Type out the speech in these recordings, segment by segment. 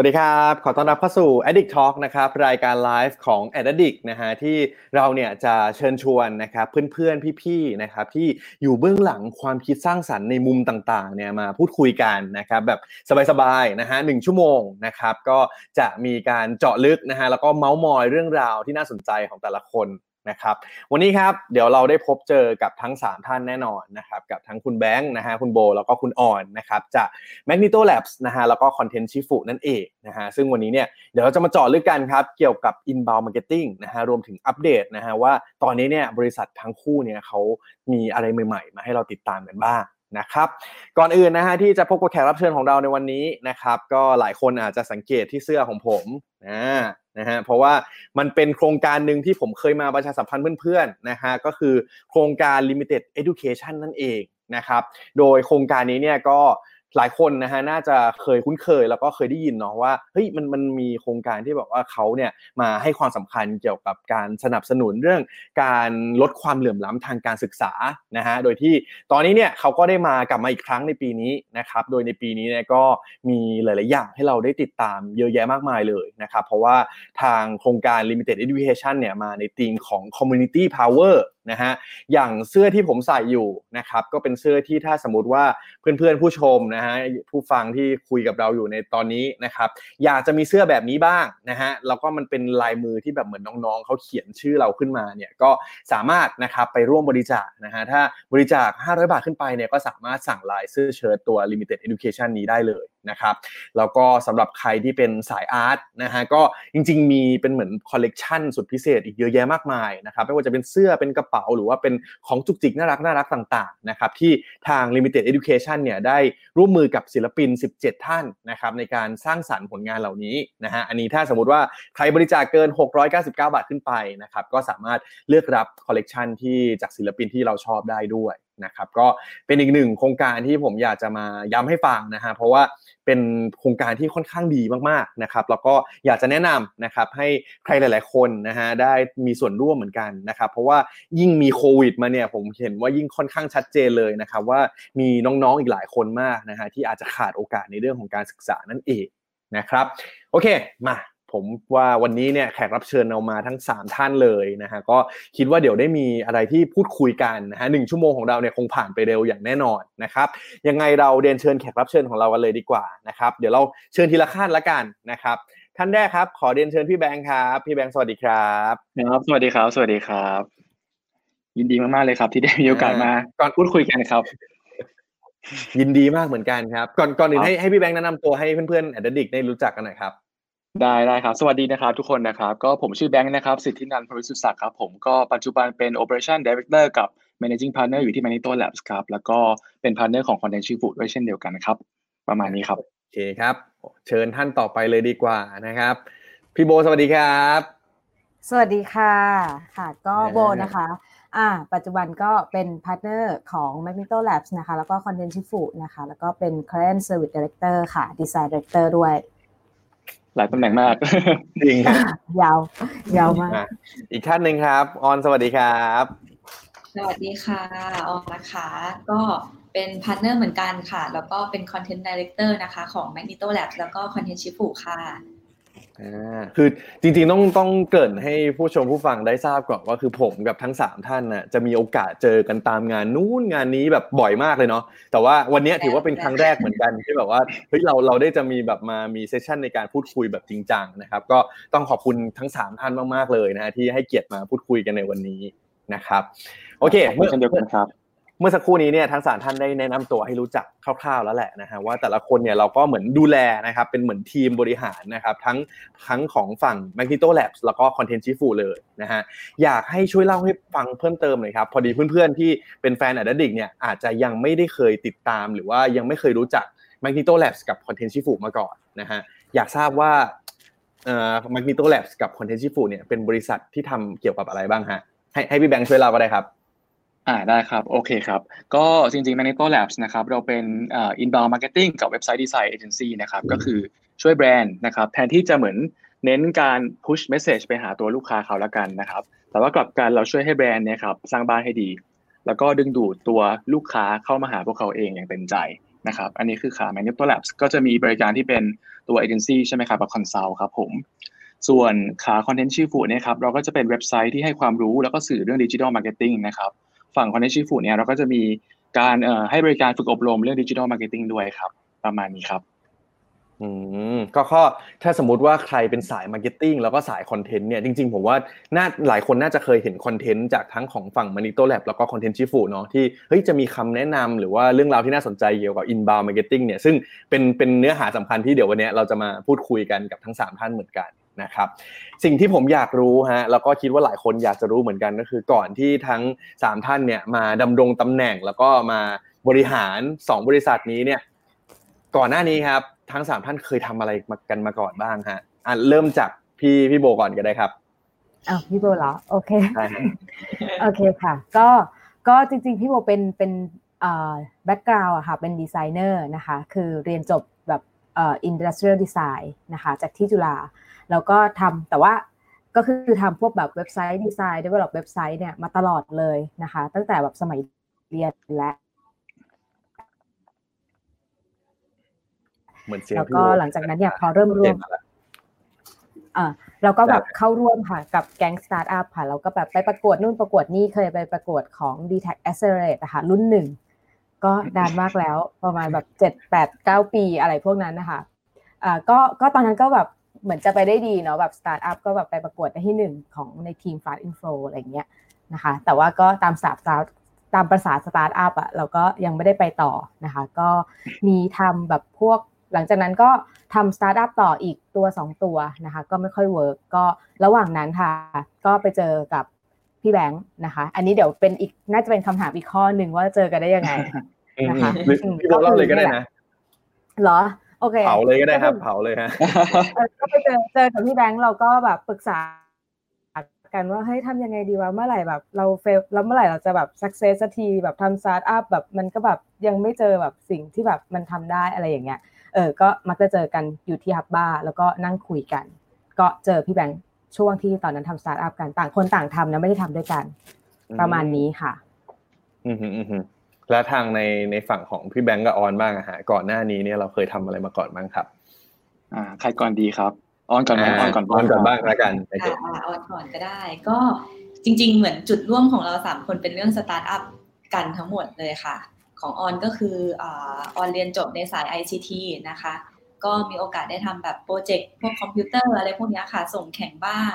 วัสดีครับ ขอต้อนรับเข้าสู่ Addict Talk นะครับ รายการไลฟ์ของ Addict นะฮะที่เราเนี่ยจะเชิญชวนนะครับเพื่อนๆ พี่ๆ นะครับที่อยู่เบื้องหลังความคิดสร้างสรรค์ในมุมต่างๆ เนี่ยมาพูดคุยกันนะครับแบบสบายๆ นะฮะหนึ่งชั่วโมงนะครับก็จะมีการเจาะลึกนะฮะแล้วก็เมาส์มอยเรื่องราวที่น่าสนใจของแต่ละคน นะครับวันนี้ครับเดี๋ยวเราได้พบเจอกับทั้ง 3 ท่านแน่นอนนะครับกับทั้งคุณแบงค์นะฮะคุณโบ แล้วก็คุณอ่อนนะครับจาก Magneto Labs นะฮะแล้วก็ Content ชิฟุนั่นเองนะฮะซึ่งวันนี้เนี่ยเดี๋ยวเราจะมาเจาะลึกกันครับเกี่ยวกับ inbound marketing นะฮะรวมถึงอัปเดตนะฮะว่าตอนนี้เนี่ยบริษัททั้งคู่เนี่ยเขามีอะไรใหม่ ๆ มาให้เราติดตามกันบ้าง นะครับก่อนอื่นนะฮะที่จะพบกับแขกรับเชิญของเราในวันนี้นะครับก็หลายคนอาจจะสังเกตที่เสื้อของผมนะนะฮะเพราะว่ามันเป็นโครงการหนึ่งที่ผมเคยมาประชาสัมพันธ์เพื่อนๆนะฮะก็คือโครงการ limited education นั่นเองนะครับโดยโครงการนี้เนี่ยก็ หลายคนนะฮะน่าจะเคยคุ้นเคยแล้วก็เคยได้ยินเนาะว่าเฮ้ยมันมันมีโครงการที่แบบว่าเขาเนี่ยมาให้ความสำคัญเกี่ยวกับการสนับสนุนเรื่องการลดความเหลื่อมล้ำทางการศึกษานะฮะโดยที่ตอนนี้เนี่ยเขาก็ได้มากลับมาอีกครั้งในปีนี้นะครับโดยในปีนี้เนี่ยก็มีหลาย ๆ อย่างให้เราได้ติดตามเยอะแยะมากมายเลยนะครับเพราะว่าทางโครงการ limited education เนี่ยมาในธีมของ community power นะฮะอย่างเสื้อที่ผมใส่อยู่นะครับก็เป็นเสื้อที่ถ้าสมมติว่าเพื่อนๆผู้ชมนะฮะผู้ฟังที่คุยกับเราอยู่ในตอนนี้นะครับอยากจะมีเสื้อแบบนี้บ้างนะฮะแล้วก็มันเป็นลายมือที่แบบเหมือนน้องๆเขาเขียนชื่อเราขึ้นมาเนี่ยก็สามารถนะครับไปร่วมบริจาคนะฮะถ้าบริจาค 500 บาทขึ้นไปเนี่ยก็สามารถสั่งลายเสื้อเชิ้ตตัว Limited Education นี้ได้เลย นะครับแล้วก็สำหรับใครที่เป็นสาย art นะฮะก็จริง ๆ มีเป็นเหมือนคอลเลกชันสุดพิเศษอีกเยอะแยะมากมายนะครับไม่ว่าจะเป็นเสื้อเป็นกระเป๋าหรือว่าเป็นของจุกจิกน่ารักน่ารักต่างๆนะครับที่ทาง Limited Education เนี่ยได้ร่วมมือกับศิลปิน 17 ท่านนะครับในการสร้างสรรค์ผลงานเหล่านี้นะฮะอันนี้ถ้าสมมติว่าใครบริจาคเกิน 699 บาทขึ้นไปนะครับก็สามารถเลือกรับคอลเลกชันที่จากศิลปินที่เราชอบได้ด้วย นะครับก็เป็นอีกหนึ่งโครงการที่ผมอยากจะมาย้ำให้ฟังนะฮะเพราะว่าเป็นโครงการที่ค่อนข้างดีมากๆนะครับแล้วก็อยากจะแนะนำนะครับให้ใครหลาย ๆ คนนะฮะได้มีส่วนร่วมเหมือนกันนะครับเพราะว่ายิ่งมีโควิดมาเนี่ยผมเห็นว่ายิ่งค่อนข้างชัดเจนเลยนะครับว่ามีน้องๆอีกหลายคนมากนะฮะที่อาจจะขาดโอกาสในเรื่องของการศึกษานั่นเองนะครับโอเคมา ผมว่าวันนี้เนี่ยแขกรับเชิญเอามาทั้ง 3 ท่านเลยนะฮะก็คิดว่าเดี๋ยวได้มีอะไรที่พูดคุยกันนะฮะหชั่วโมงของเราเนี่ยคงผ่านไปเร็วอย่างแน่นอนนะครับยังไงเราเรียนเชิญแขกรับเชิญของเรากันเลยดีกว่านะครับเดี๋ยวเราเชิญทีละขั้นละกันนะครับท่านแรกครับ ขอเรียนเชิญพี่แบงค์ครับพี่แบงค์สวัสดีครับครับ สวัสดีครับ สวัสดีครับ ยินดีมากๆเลยครับ ที่ได้มีโอกาสมาก่อนพูดคุยกันครับยินดีมากเหมือนกันครับ ก่อนก่อนอื่นให้ให้พี่แบงค์แนะนำตัวให้เพื่อนๆแอดดิกได้รู้จักกันหน่อยครับ ได้ได้ครับ สวัสดีนะครับทุกคนนะครับ ก็ผมชื่อแบงค์นะครับ สิทธินันท์พริสุทธิ์ศักดิ์ครับผมก็ปัจจุบันเป็น Operation Director กับ Managing Partner อยู่ที่ Magneto Labs ครับ แล้วก็เป็น Partner ของ Content Chief Food ด้วยเช่นเดียวกันครับ ประมาณนี้ครับ โอเคครับ เชิญท่านต่อไปเลยดีกว่านะครับ พี่โบสวัสดีครับ สวัสดีค่ะ ค่ะ ก็โบนะคะอ่าปัจจุบันก็เป็น partner ของ Magneto Labs นะคะ แล้วก็ Content Shifu นะคะ แล้วก็เป็น Client Service Director ค่ะ Design Director ด้วย หลายตำแหน่งมากจริงครับยาวยาวมาก อีกท่านหนึ่งครับ ออนสวัสดีครับ สวัสดีค่ะออนนะคะ ก็เป็น partner เหมือนกันค่ะ แล้วก็เป็น Content Director นะคะ ของ Magneto Labs แล้วก็ Content Shifu ค่ะอ่า คือจริงๆต้องต้องเกริ่นให้ผู้ชมผู้ฟังได้ทราบก่อนว่าคือผมกับทั้งสามท่านน่ะจะมีโอกาสเจอกันตามงานนู้นงานนี้แบบบ่อยมากเลยเนาะแต่ว่าวันนี้ถือว่าเป็นครั้งแรกเหมือนกันที่แบบว่าเฮ้ยเราเราได้จะมีแบบมามีเซสชันในการพูดคุยแบบจริงจังนะครับ ก็ต้องขอบคุณทั้งสามท่านมากๆเลยนะฮะที่ให้เกียรติมาพูดคุยกันในวันนี้นะครับ โอเคเมื่อเดียวกันครับ เมื่อสักครู่นี้เนี่ยทั้งสามท่านได้แนะนำตัวให้รู้จักคร่าวๆแล้วแหละนะฮะว่าแต่ละคนเนี่ยเราก็เหมือนดูแลนะครับเป็นเหมือนทีมบริหารนะครับทั้งทั้งของฝั่ง Magneto Labs แล้วก็ Content Chief เลยนะฮะอยากให้ช่วยเล่าให้ฟังเพิ่มเติมหน่อยครับพอดีเพื่อนๆที่เป็นแฟนอัดดิกเนี่ยอาจจะยังไม่ได้เคยติดตาม หรือว่ายังไม่เคยรู้จัก Magneto Labs กับ Content Chief มาก่อนนะฮะอยากทราบว่าเอ่อ Magneto Labs กับ Content Chief เนี่ยเป็นบริษัทที่ทำเกี่ยวกับอะไรบ้างฮะให้ให้พี่แบงค์ช่วยเล่าก็ได้ครับ อ่าได้ครับ โอเคครับ ก็จริงๆ Magneto Labs นะครับเราเป็นเอ่อ inbound marketing กับเว็บไซต์ design agency นะครับก็คือช่วยแบรนด์นะครับแทนที่จะเหมือนเน้นการ push message ไปหาตัวลูกค้าเขาละกันนะครับ แต่ว่ากลับกันเราช่วยให้แบรนด์เนี่ยครับสร้างบ้านให้ดี แล้วก็ดึงดูดตัวลูกค้าเข้ามาหาพวกเขาเองอย่างเต็มใจนะครับอันนี้คือขา Magneto Labs ก็จะมีบริการที่เป็นตัวเอเจนซี่ใช่ไหมครับแบบ consult ครับผมส่วนขา content ชื่อฟูเนี่ยครับเราก็จะเป็นเว็บไซต์ที่ให้ความรู้แล้วก็สื่อเรื่อง digital marketing นะครับ ฝั่ง content ชื่ฟูเนี่ยเราก็จะมีการเอ่อให้บริการฝึกอบรมเรื่อง digital marketing ด้วยครับ ประมาณนี้ครับอืมก็ข้อถ้าสมมติว่าใครเป็นสาย marketing แล้วก็สายคอนเทนต์เนี่ยจริงๆ ผมว่าน่าหลายคนน่าจะเคยเห็นคอนเทนต์จากทั้งของฝั่ง m a n i t o Lab แล้วก็ Content Shifu เนาะที่เฮ้ยจะมีคำแนะนำหรือว่าเรื่องราวที่น่าสนใจเกี่ยวกับ inbound marketing เนี่ยซึ่งเป็นเป็นเนื้อหาสำคัญที่เดี๋ยววันนี้เราจะมาพูดคุยกันกับทั้ง 3 ท่านเหมือนกัน นะครับสิ่งที่ผมอยากรู้ฮะแล้วก็คิดว่าหลายคนอยากจะรู้เหมือนกันก็คือก่อนที่ทั้ง 3 ท่านเนี่ยมาดำรงตำแหน่งแล้วก็มาบริหาร 2 บริษัทนี้เนี่ยก่อนหน้านี้ครับทั้งสามท่านเคยทำอะไรมากันมาก่อนบ้างฮะอะเริ่มจากพี่พี่โบก่อนก็ได้ครับอ้าวพี่โบเหรอโอเคได้ฮะโอเคค่ะ ก็ก็จริงๆพี่โบเป็นเป็นเอ่อ background อะค่ะเป็นดีไซเนอร์นะคะคือเรียนจบแบบเอ่อ industrial design นะคะจากที่จุฬา แล้วก็ทำแต่ว่าก็คือทำพวกแบบ website design develop เว็บไซต์เนี่ยมาตลอดเลยนะคะ ตั้งแต่แบบสมัยเรียนและเหมือนเสียงแล้วพี่ก็โบหลังจากนั้นเนี่ยพอเริ่มร่วมอ่าเราก็แบบเข้าร่วมค่ะกับแก๊งสตาร์ทอัพค่ะเราก็แบบไปประกวดนู่นประกวดนี่เคยไปประกวดของ d t a c Accelerate นะคะรุ่นหนึ่งก็นานมากแล้วประมาณแบบเจ็ดแปดเก้าปีอะไรพวกนั้นนะคะอ่าก็ก็ตอนนั้นก็แบบ เหมือนจะไปได้ดีเนาะแบบสตาร์ทอัพก็แบบไปประกวดได้ที่หนึ่งของในทีม Fast Info อะไรอย่างเงี้ยนะคะ แต่ว่าก็ตามประสาตามประสาสตาร์ทอัพอะเราก็ยังไม่ได้ไปต่อนะคะ ก็มีทำแบบพวกหลังจากนั้นก็ทำสตาร์ทอัพต่ออีกตัว 2 ตัวนะคะ ก็ไม่ค่อย work ก็ระหว่างนั้นค่ะ ก็ไปเจอกับพี่แบงค์นะคะ อันนี้เดี๋ยวเป็นอีกน่าจะเป็นคำถามอีกข้อหนึ่งว่าเจอกันได้ยังไงอืมนะคะหรือพี่โบเล่าเลยก็ได้นะเหรอ โอเคเผาเลยก็ได้ครับเผาเลยฮะเออก็ไปเจอเจอกับพี่แบงค์เราก็แบบปรึกษากันว่าเฮ้ยทำยังไงดีวะเมื่อไหร่แบบ เรา fail แล้วเมื่อไหร่เราจะแบบ success สักทีแบบทำสตาร์ทอัพแบบมันก็แบบยังไม่เจอแบบสิ่งที่แบบมันทำได้อะไรอย่างเงี้ยเออก็มักจะเจอกันอยู่ที่ Hubba แล้วก็นั่งคุยกัน ก็เจอพี่แบงค์ช่วงที่ตอนนั้นทำสตาร์ทอัพกันต่างคนต่างทำนะไม่ได้ทำด้วยกัน ประมาณนี้ค่ะ อืมฮึอืมฮึ แล้วทางในในฝั่งของพี่แบงก์กับออนบ้างอะฮะก่อนหน้านี้เนี่ยเราเคยทำอะไรมาก่อนบ้างครับ อ่า ใครก่อนดีครับออนก่อนไหมออนก่อนออนก่อนบ้างแล้วกันโอเคอ่าอ่าออนก่อนก็ได้ ก็จริง ๆ เหมือนจุดร่วมของเราสามคนเป็นเรื่องสตาร์ทอัพกันทั้งหมดเลยค่ะ ของออนก็คืออ่าออนเรียนจบในสาย ICT นะคะ ก็มีโอกาสได้ทำแบบโปรเจกต์พวกคอมพิวเตอร์อะไรพวกเนี้ยค่ะ ส่งแข่งบ้าง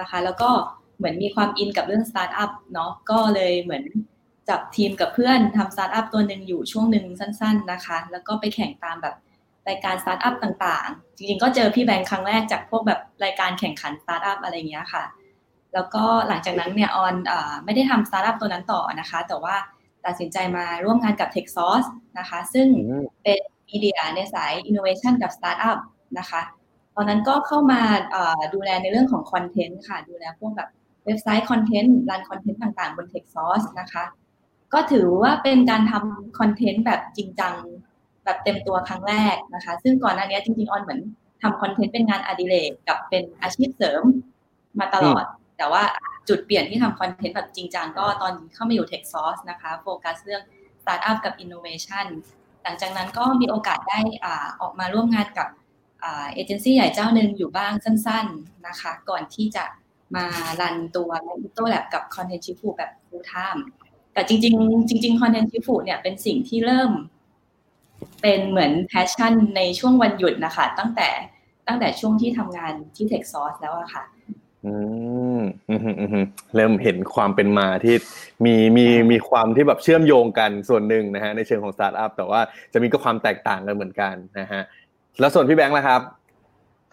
นะคะ แล้วก็เหมือนมีความอินกับเรื่องสตาร์ทอัพเนาะก็เลยเหมือน จับทีมกับเพื่อนทำสตาร์ทอัพตัวหนึ่งอยู่ช่วงหนึ่งสั้น ๆนะคะ แล้วก็ไปแข่งตามแบบรายการสตาร์ทอัพต่างๆ จริงๆ ก็เจอพี่แบงค์ครั้งแรกจากพวกแบบรายการแข่งขันสตาร์ทอัพอะไรเงี้ยค่ะ แล้วก็หลังจากนั้นเนี่ยออนอะไม่ได้ทำสตาร์ทอัพตัวนั้นต่อนะคะ แต่ว่าตัดสินใจมาร่วมงานกับ Tech Source นะคะ ซึ่งเป็นมีเดียในสาย Innovation กับ Startup นะคะ ตอนนั้นก็เข้ามาอ่าดูแลในเรื่องของคอนเทนต์ค่ะ ดูแลพวกแบบเว็บไซต์คอนเทนต์ run คอนเทนต์ต่างๆ บน Techsauce นะคะ ก็ถือว่าเป็นการทำคอนเทนต์แบบจริงจังแบบเต็มตัวครั้งแรกนะคะ ซึ่งก่อนหน้านี้จริงๆออนเหมือนทำคอนเทนต์เป็นงานอดิเรกกับเป็นอาชีพเสริมมาตลอด แต่ว่าจุดเปลี่ยนที่ทำคอนเทนต์แบบจริงจังก็ตอนเข้ามาอยู่ Techsauce นะคะโฟกัสเรื่อง Startup กับ Innovation หลังจากนั้นก็มีโอกาสได้ออกมาร่วมงานกับเอเจนซี่ใหญ่เจ้าหนึ่งอยู่บ้างสั้นๆนะคะ ก่อนที่จะมารันตัว m a g n e t o Lab กับ Content Chief แบบ full time แต่จริง ๆ จริงๆ Content Chief เนี่ยเป็นสิ่งที่เริ่ม เป็นเหมือน passion ในช่วงวันหยุดนะคะ ตั้งแต่ตั้งแต่ช่วงที่ทำงานที่ Techsauce แล้วอะค่ะอืมอืมอืมเริ่มเห็นความเป็นมาที่มีมีมีความที่แบบเชื่อมโยงกันส่วนหนึ่งนะฮะในเชิงของสตาร์ทอัพแต่ว่าจะมีก็ความแตกต่างกันเหมือนกันนะฮะแล้วส่วนพี่แบงค์ล่ะครับ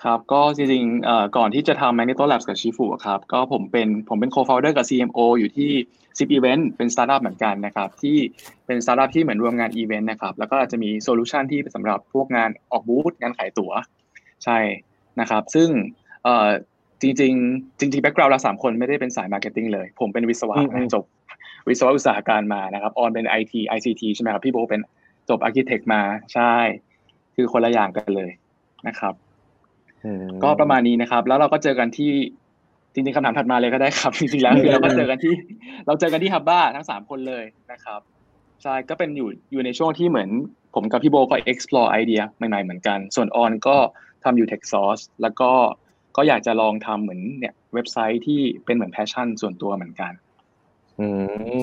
ครับก็จริงๆเอ่อก่อนที่จะทำ Magneto Labs กับชิฟูครับก็ผมเป็นผมเป็น co-founder กับ CMO อยู่ที่ Zipevent เป็นสตาร์ทอัพเหมือนกันนะครับที่เป็นสตาร์ทอัพที่เหมือนรวมงานอีเวนต์นะครับแล้วก็อาจจะมี solution ที่สำหรับพวกงานออกบูธงานขายตั๋วใช่นะครับซึ่งเอ่อจริงๆ จริงๆ background เราสามคนไม่ได้เป็นสายมาร์เก็ตติ้งเลย ผมเป็นวิศวะอืมอืมจบวิศวะอุตสาหการมานะครับออนเป็น IT ICT ใช่ไหมครับพี่โบเป็นจบ Architect มาใช่ คือคนละอย่างกันเลยนะครับอืม ก็ประมาณนี้นะครับ แล้วเราก็เจอกันที่จริงๆคำถามถัดมาเลยก็ได้ครับจริงๆแล้วคือเราก็เจอกันที่ เราเจอกันที่ HUBBA ทั้งสามคนเลยนะครับใช่ก็เป็นอยู่อยู่ในช่วงที่เหมือน ผมกับพี่โบก็ explore ไอเดียใหม่ๆเหมือนกัน ส่วนออนก็ทำอยู่ Techsauce แล้วก็ก็อยากจะลองทำเหมือนเนี่ยเว็บไซต์ที่เป็นเหมือน passion ส่วนตัวเหมือนกัน อื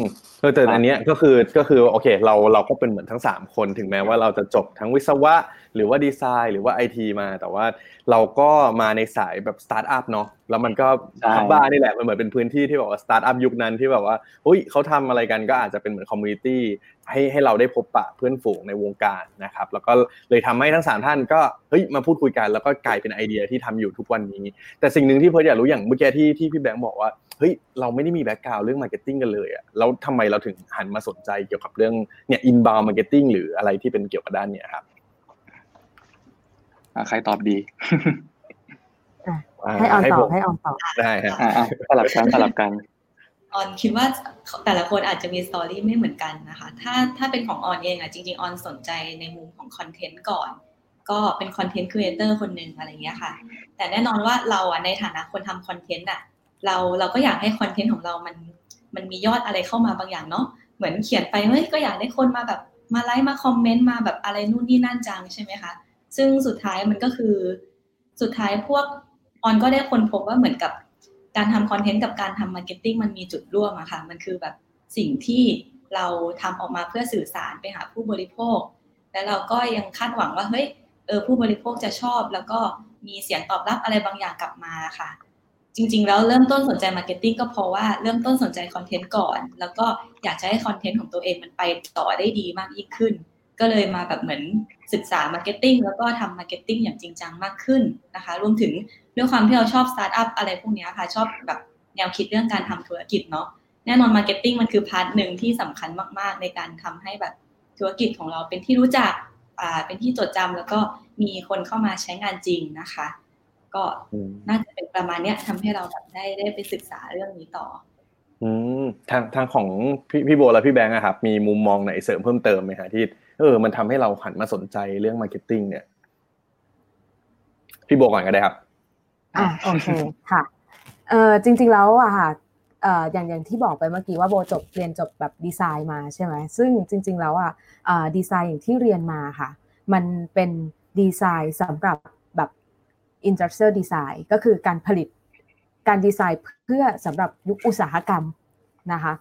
มเออแต่อันเนี้ยก็คือก็คือโอเค เราเราก็เป็นเหมือนทั้งสามคนถึงแม้ว่าเราจะจบทั้งวิศวะ หรือว่าดีไซน์ หรือว่าไอทีมา แต่ว่าเราก็มาในสายแบบสตาร์ทอัพเนาะแล้วมันก็ใช่ HUBBA นี่แหละมันเหมือนเป็นพื้นที่ที่แบบว่าสตาร์ทอัพยุคนั้นที่แบบว่าอุ้ยเขาทำอะไรกันก็อาจจะเป็นเหมือนคอมมูนิตี้ให้ให้เราได้พบปะเพื่อนฝูงในวงการนะครับ แล้วก็เลยทำให้ทั้งสามท่านก็เฮ้ยมาพูดคุยกันแล้วก็กลายเป็นไอเดียที่ทำอยู่ทุกวันนี้ แต่สิ่งหนึ่งที่เพิร์ดอยากรู้อย่างเมื่อกี้ที่ที่พี่แบงค์บอกว่าเฮ้ยเราไม่ได้มี background เรื่องมาร์เก็ตติ้งกันเลยอะแล้วทำไมเราถึงหันมาสนใจเกี่ยวกับเรื่องเนี่ย inbound marketing หรืออะไรที่เป็นเกี่ยวกับด้านเนี้ยครับอะใครตอบดีให้ออนตอบผมให้ออนตอบได้ฮะอะอะสลับกันสลับกันออนคิดว่าแต่ละคนอาจจะมี story ไม่เหมือนกันนะคะ ถ้าถ้าเป็นของออนเองอะจริงๆออนสนใจในมุมของคอนเทนต์ก่อน ก็เป็นคอนเทนต์ครีเอเตอร์คนหนึ่งอะไรเงี้ยค่ะ แต่แน่นอนว่าเราอะในฐานะคนทำคอนเทนต์อะ เราเราก็อยากให้คอนเทนต์ของเรามันมันมียอดอะไรเข้ามาบางอย่างเนาะเหมือนเขียนไปเฮ้ยก็อยากได้คนมาแบบมาไลค์มาคอมเมนต์มาแบบอะไรนู่นนี่นั่นจังใช่ไหมคะซึ่งสุดท้ายมันก็คือสุดท้ายพวกออนก็ได้ค้นพบว่าเหมือนกับการทำคอนเทนต์กับการทำมาร์เก็ตติ้งมันมีจุดร่วมอะค่ะ มันคือแบบสิ่งที่เราทำออกมาเพื่อสื่อสารไปหาผู้บริโภค แล้วเราก็ยังคาดหวังว่าเฮ้ยเออผู้บริโภคจะชอบ แล้วก็มีเสียงตอบรับอะไรบางอย่างกลับมาค่ะ จริงๆ แล้วเริ่มต้นสนใจมาร์เก็ตติ้งก็เพราะว่าเริ่มต้นสนใจคอนเทนต์ก่อน แล้วก็อยากจะให้คอนเทนต์ของตัวเองมันไปต่อได้ดีมากยิ่งขึ้น ก็เลยมาแบบเหมือนศึกษามาร์เก็ตติ้งแล้วก็ทำมาร์เก็ตติ้งอย่างจริงจังมากขึ้นนะคะรวมถึงด้วยความที่เราชอบสตาร์ทอัพอะไรพวกนี้ค่ะชอบแบบแนวคิดเรื่องการทำธุรกิจเนาะแน่นอนมาร์เก็ตติ้งมันคือ part หนึ่งที่สำคัญมากๆ ในการทำให้แบบธุรกิจของเราเป็นที่รู้จักอ่าเป็นที่จดจำแล้วก็มีคนเข้ามาใช้งานจริงนะคะ ก็อืมน่าจะเป็นประมาณเนี้ยทำให้เราแบบได้ได้ไปศึกษาเรื่องนี้ต่อ อืมทางทางของพี่พี่โบและพี่แบงค์อะครับ มีมุมมองไหนเสริมเพิ่มเติมไหมฮะที่เออ มันทำให้เราหันมาสนใจเรื่องมาร์เก็ตติ้งเนี่ย พี่โบก่อนก็ได้ครับ อะโอเคค่ะเออจริง ๆแล้วอะค่ะเอ่ออย่างอย่างที่บอกไปเมื่อกี้ว่าโบจบเรียนจบแบบดีไซน์มาใช่ไหมซึ่งจริง ๆ แล้วอะเอ่อดีไซน์อย่างที่เรียนมาค่ะ มันเป็นดีไซน์สำหรับแบบ industrial design ก็คือการผลิตการดีไซน์เพื่อสำหรับยุคอุตสาหกรรมนะคะ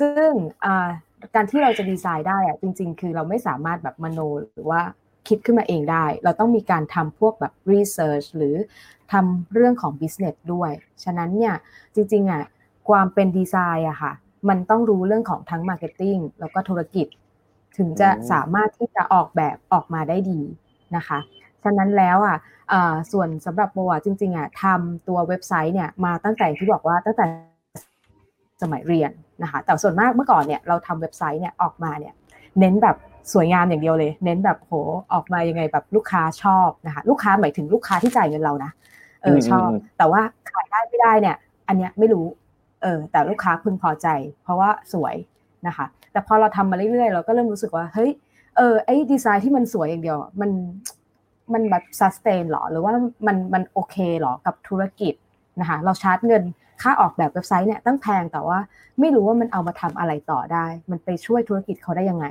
ซึ่งอ่าการที่เราจะดีไซน์ได้อะจริง ๆ คือเราไม่สามารถแบบมโนหรือว่าคิดขึ้นมาเองได้ เราต้องมีการทำพวกแบบ research หรือทำเรื่องของ business ด้วย ฉะนั้นเนี่ยจริงๆอะความเป็นดีไซน์อะค่ะ มันต้องรู้เรื่องของทั้ง marketing แล้วก็ธุรกิจ ถึงจะอืมสามารถที่จะออกแบบออกมาได้ดีนะคะ ฉะนั้นแล้วอะเอ่อส่วนสำหรับโบอะจริงๆอะทำตัวเว็บไซต์เนี่ยมาตั้งแต่ที่บอกว่าตั้งแต่สมัยเรียนนะคะแต่ส่วนมากเมื่อก่อนเนี่ยเราทำเว็บไซต์เนี่ยออกมาเนี่ยเน้นแบบสวยงามอย่างเดียวเลย เน้นแบบโหออกมายังไงแบบลูกค้าชอบนะคะลูกค้าหมายถึงลูกค้าที่จ่ายเงินเรานะเออชอบอืมแต่ว่าขายได้ไม่ได้เนี่ย อันเนี้ยไม่รู้เออแต่ลูกค้าพึงพอใจ เพราะว่าสวยนะคะ แต่พอเราทำมาเรื่อยๆ เราก็เริ่มรู้สึกว่าเฮ้ยเออไอ้ดีไซน์ที่มันสวยอย่างเดียวอะมัน มันแบบซัสเตนหรอ หรือว่ามันมันโอเคหรอกับธุรกิจนะคะเราชาร์จเงินค่าออกแบบเว็บไซต์เนี่ยตั้งแพงแต่ว่าไม่รู้ว่ามันเอามาทำอะไรต่อได้ มันไปช่วยธุรกิจเขาได้ยังไง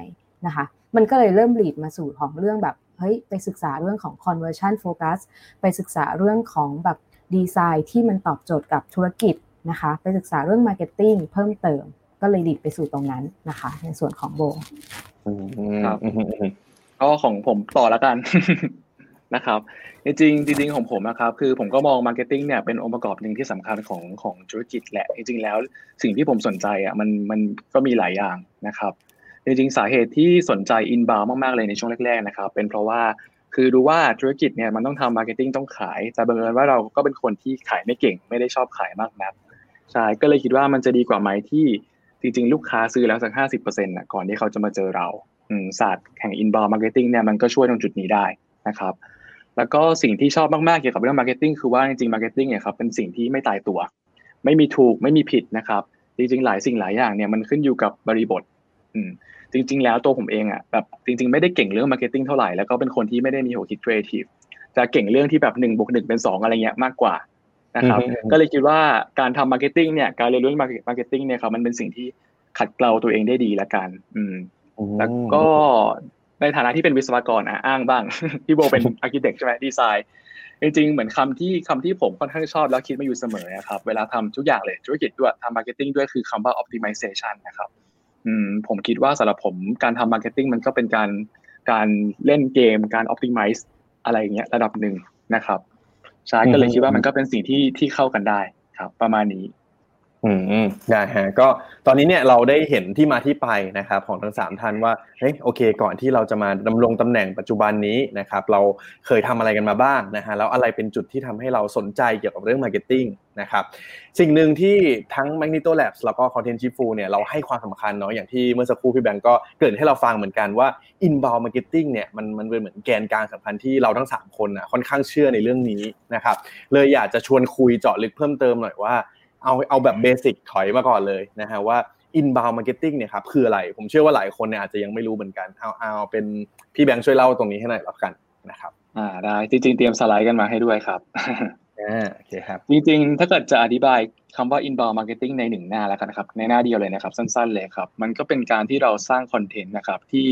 นะคะมันก็เลยเริ่มหลีดมาสู่ของเรื่องแบบเฮ้ยไปศึกษาเรื่องของ conversion focus ไปศึกษาเรื่องของแบบดีไซน์ที่มันตอบโจทย์กับธุรกิจนะคะไปศึกษาเรื่อง marketing เพิ่มเติม ก็เลย lead ไปสู่ตรงนั้นนะคะ ในส่วนของโบอืมครับอืมอืมอืมก็ของผมต่อแล้วกัน นะครับจริงจริงของผมนะครับคือผมก็มองมาร์เก็ตติ้งเนี่ยเป็นองค์ประกอบหนึ่งที่สำคัญของของธุรกิจแหละจริงๆแล้วสิ่งที่ผมสนใจอะมันมันก็มีหลายอย่างนะครับจริงๆสาเหตุที่สนใจ inbound มากๆเลยในช่วงแรกๆนะครับเป็นเพราะว่าคือรู้ว่าธุรกิจเนี่ยมันต้องทำมาร์เก็ตติ้งต้องขาย แต่บังเอิญว่าเราก็เป็นคนที่ขายไม่เก่ง ไม่ได้ชอบขายมากนักใช่ก็เลยคิดว่ามันจะดีกว่าไหมที่จริงๆ ลูกค้าซื้อแล้วสักห้าสิบเปอร์เซ็นต์ก่อนที่เขาจะมาเจอเราศาสตร์แห่ง inbound marketing เนี่ยมันก็ช่วยตรงจุดนี้ได้นะครับ แล้วก็สิ่งที่ชอบมากๆเกี่ยวกับเรื่อง marketing คือว่าจริงๆ marketing เนี่ยครับเป็นสิ่งที่ไม่ตายตัว ไม่มีถูกไม่มีผิดนะครับจจริงๆ หลายสิ่งหลายอย่างเนี่ยมันขึ้นอยู่กับบริบทอืมจริง ๆ แล้วตัวผมเองอะแบบจริง ๆ ไม่ได้เก่งเรื่อง marketing เท่าไหร่แล้วก็เป็นคนที่ไม่ได้มีหัวคิดครีเอทีฟจะเก่งเรื่องที่แบบหนึ่งบวกหนึ่งเป็นสองอะไรเงี้ยมากกว่านะครับก็เลยคิดว่าการทำ marketing เนี่ยการเรียนรู้ marketing เนี่ยครับมันเป็นสิ่งที่ขัดเกลาตัวเองได้ดีละกัน อืมแล้วก็ ในฐานะที่เป็นวิศวกรอะอ้างบ้างพี่โบเป็น architect ใช่ไหมดีไซน์จริงๆเหมือนคำที่คำที่ผมค่อนข้างชอบแล้วคิดมาอยู่เสมอนะครับเวลาทำทุกอย่างเลยธุรกิจด้วยทำ marketing ด้วยคือคำว่า optimization นะครับอืมผมคิดว่าสำหรับผมการทำ marketing มันก็เป็นการการเล่นเกมการ optimize อะไรอย่างเงี้ยระดับหนึ่งนะครับใช่ก็เลยคิดว่ามันก็เป็นสิ่งที่ที่เข้ากันได้ครับ ประมาณนี้ อืมได้ฮะก็ตอนนี้เนี่ยเราได้เห็นที่มาที่ไปนะครับของทั้งสามท่านว่าเฮ้ยโอเค ก่อนที่เราจะมาดำรงตำแหน่งปัจจุบันนี้นะครับเราเคยทำอะไรกันมาบ้างนะฮะแล้วอะไรเป็นจุดที่ทำให้เราสนใจเกี่ยวกับเรื่อง marketing นะครับสิ่งหนึ่งที่ทั้ง Magneto Labs แล้วก็ Content Chief เนี่ยเราให้ความสำคัญเนาะอย่างที่เมื่อสักครู่พี่แบงก์ก็เกริ่นให้เราฟังเหมือนกันว่า inbound marketing เนี่ยมันมันเป็นเหมือนแกนกลางสำคัญที่เราทั้งสามคนนะค่อนข้างเชื่อในเรื่องนี้นะครับเลยอยากจะชวนคุยเจาะลึกเพิ่มเติมหน่อยว่า เอาเอาแบบเบสิกถอยมาก่อนเลยนะฮะว่า inbound marketing เนี่ยครับคืออะไรผมเชื่อว่าหลายคนเนี่ยอาจจะยังไม่รู้เหมือนกันเอาเอาเป็นพี่แบงค์ช่วยเล่าตรงนี้ให้หน่อยแล้วกันนะครับอ่าได้จริงๆเตรียมสไลด์กันมาให้ด้วยครับอ่าโอเคครับจริงๆถ้าเกิดจะอธิบายคำว่า inbound marketing ในหนึ่งหน้าแล้วกันนะครับในหน้าเดียวเลยนะครับสั้นๆเลยครับมันก็เป็นการที่เราสร้างคอนเทนต์นะครับที่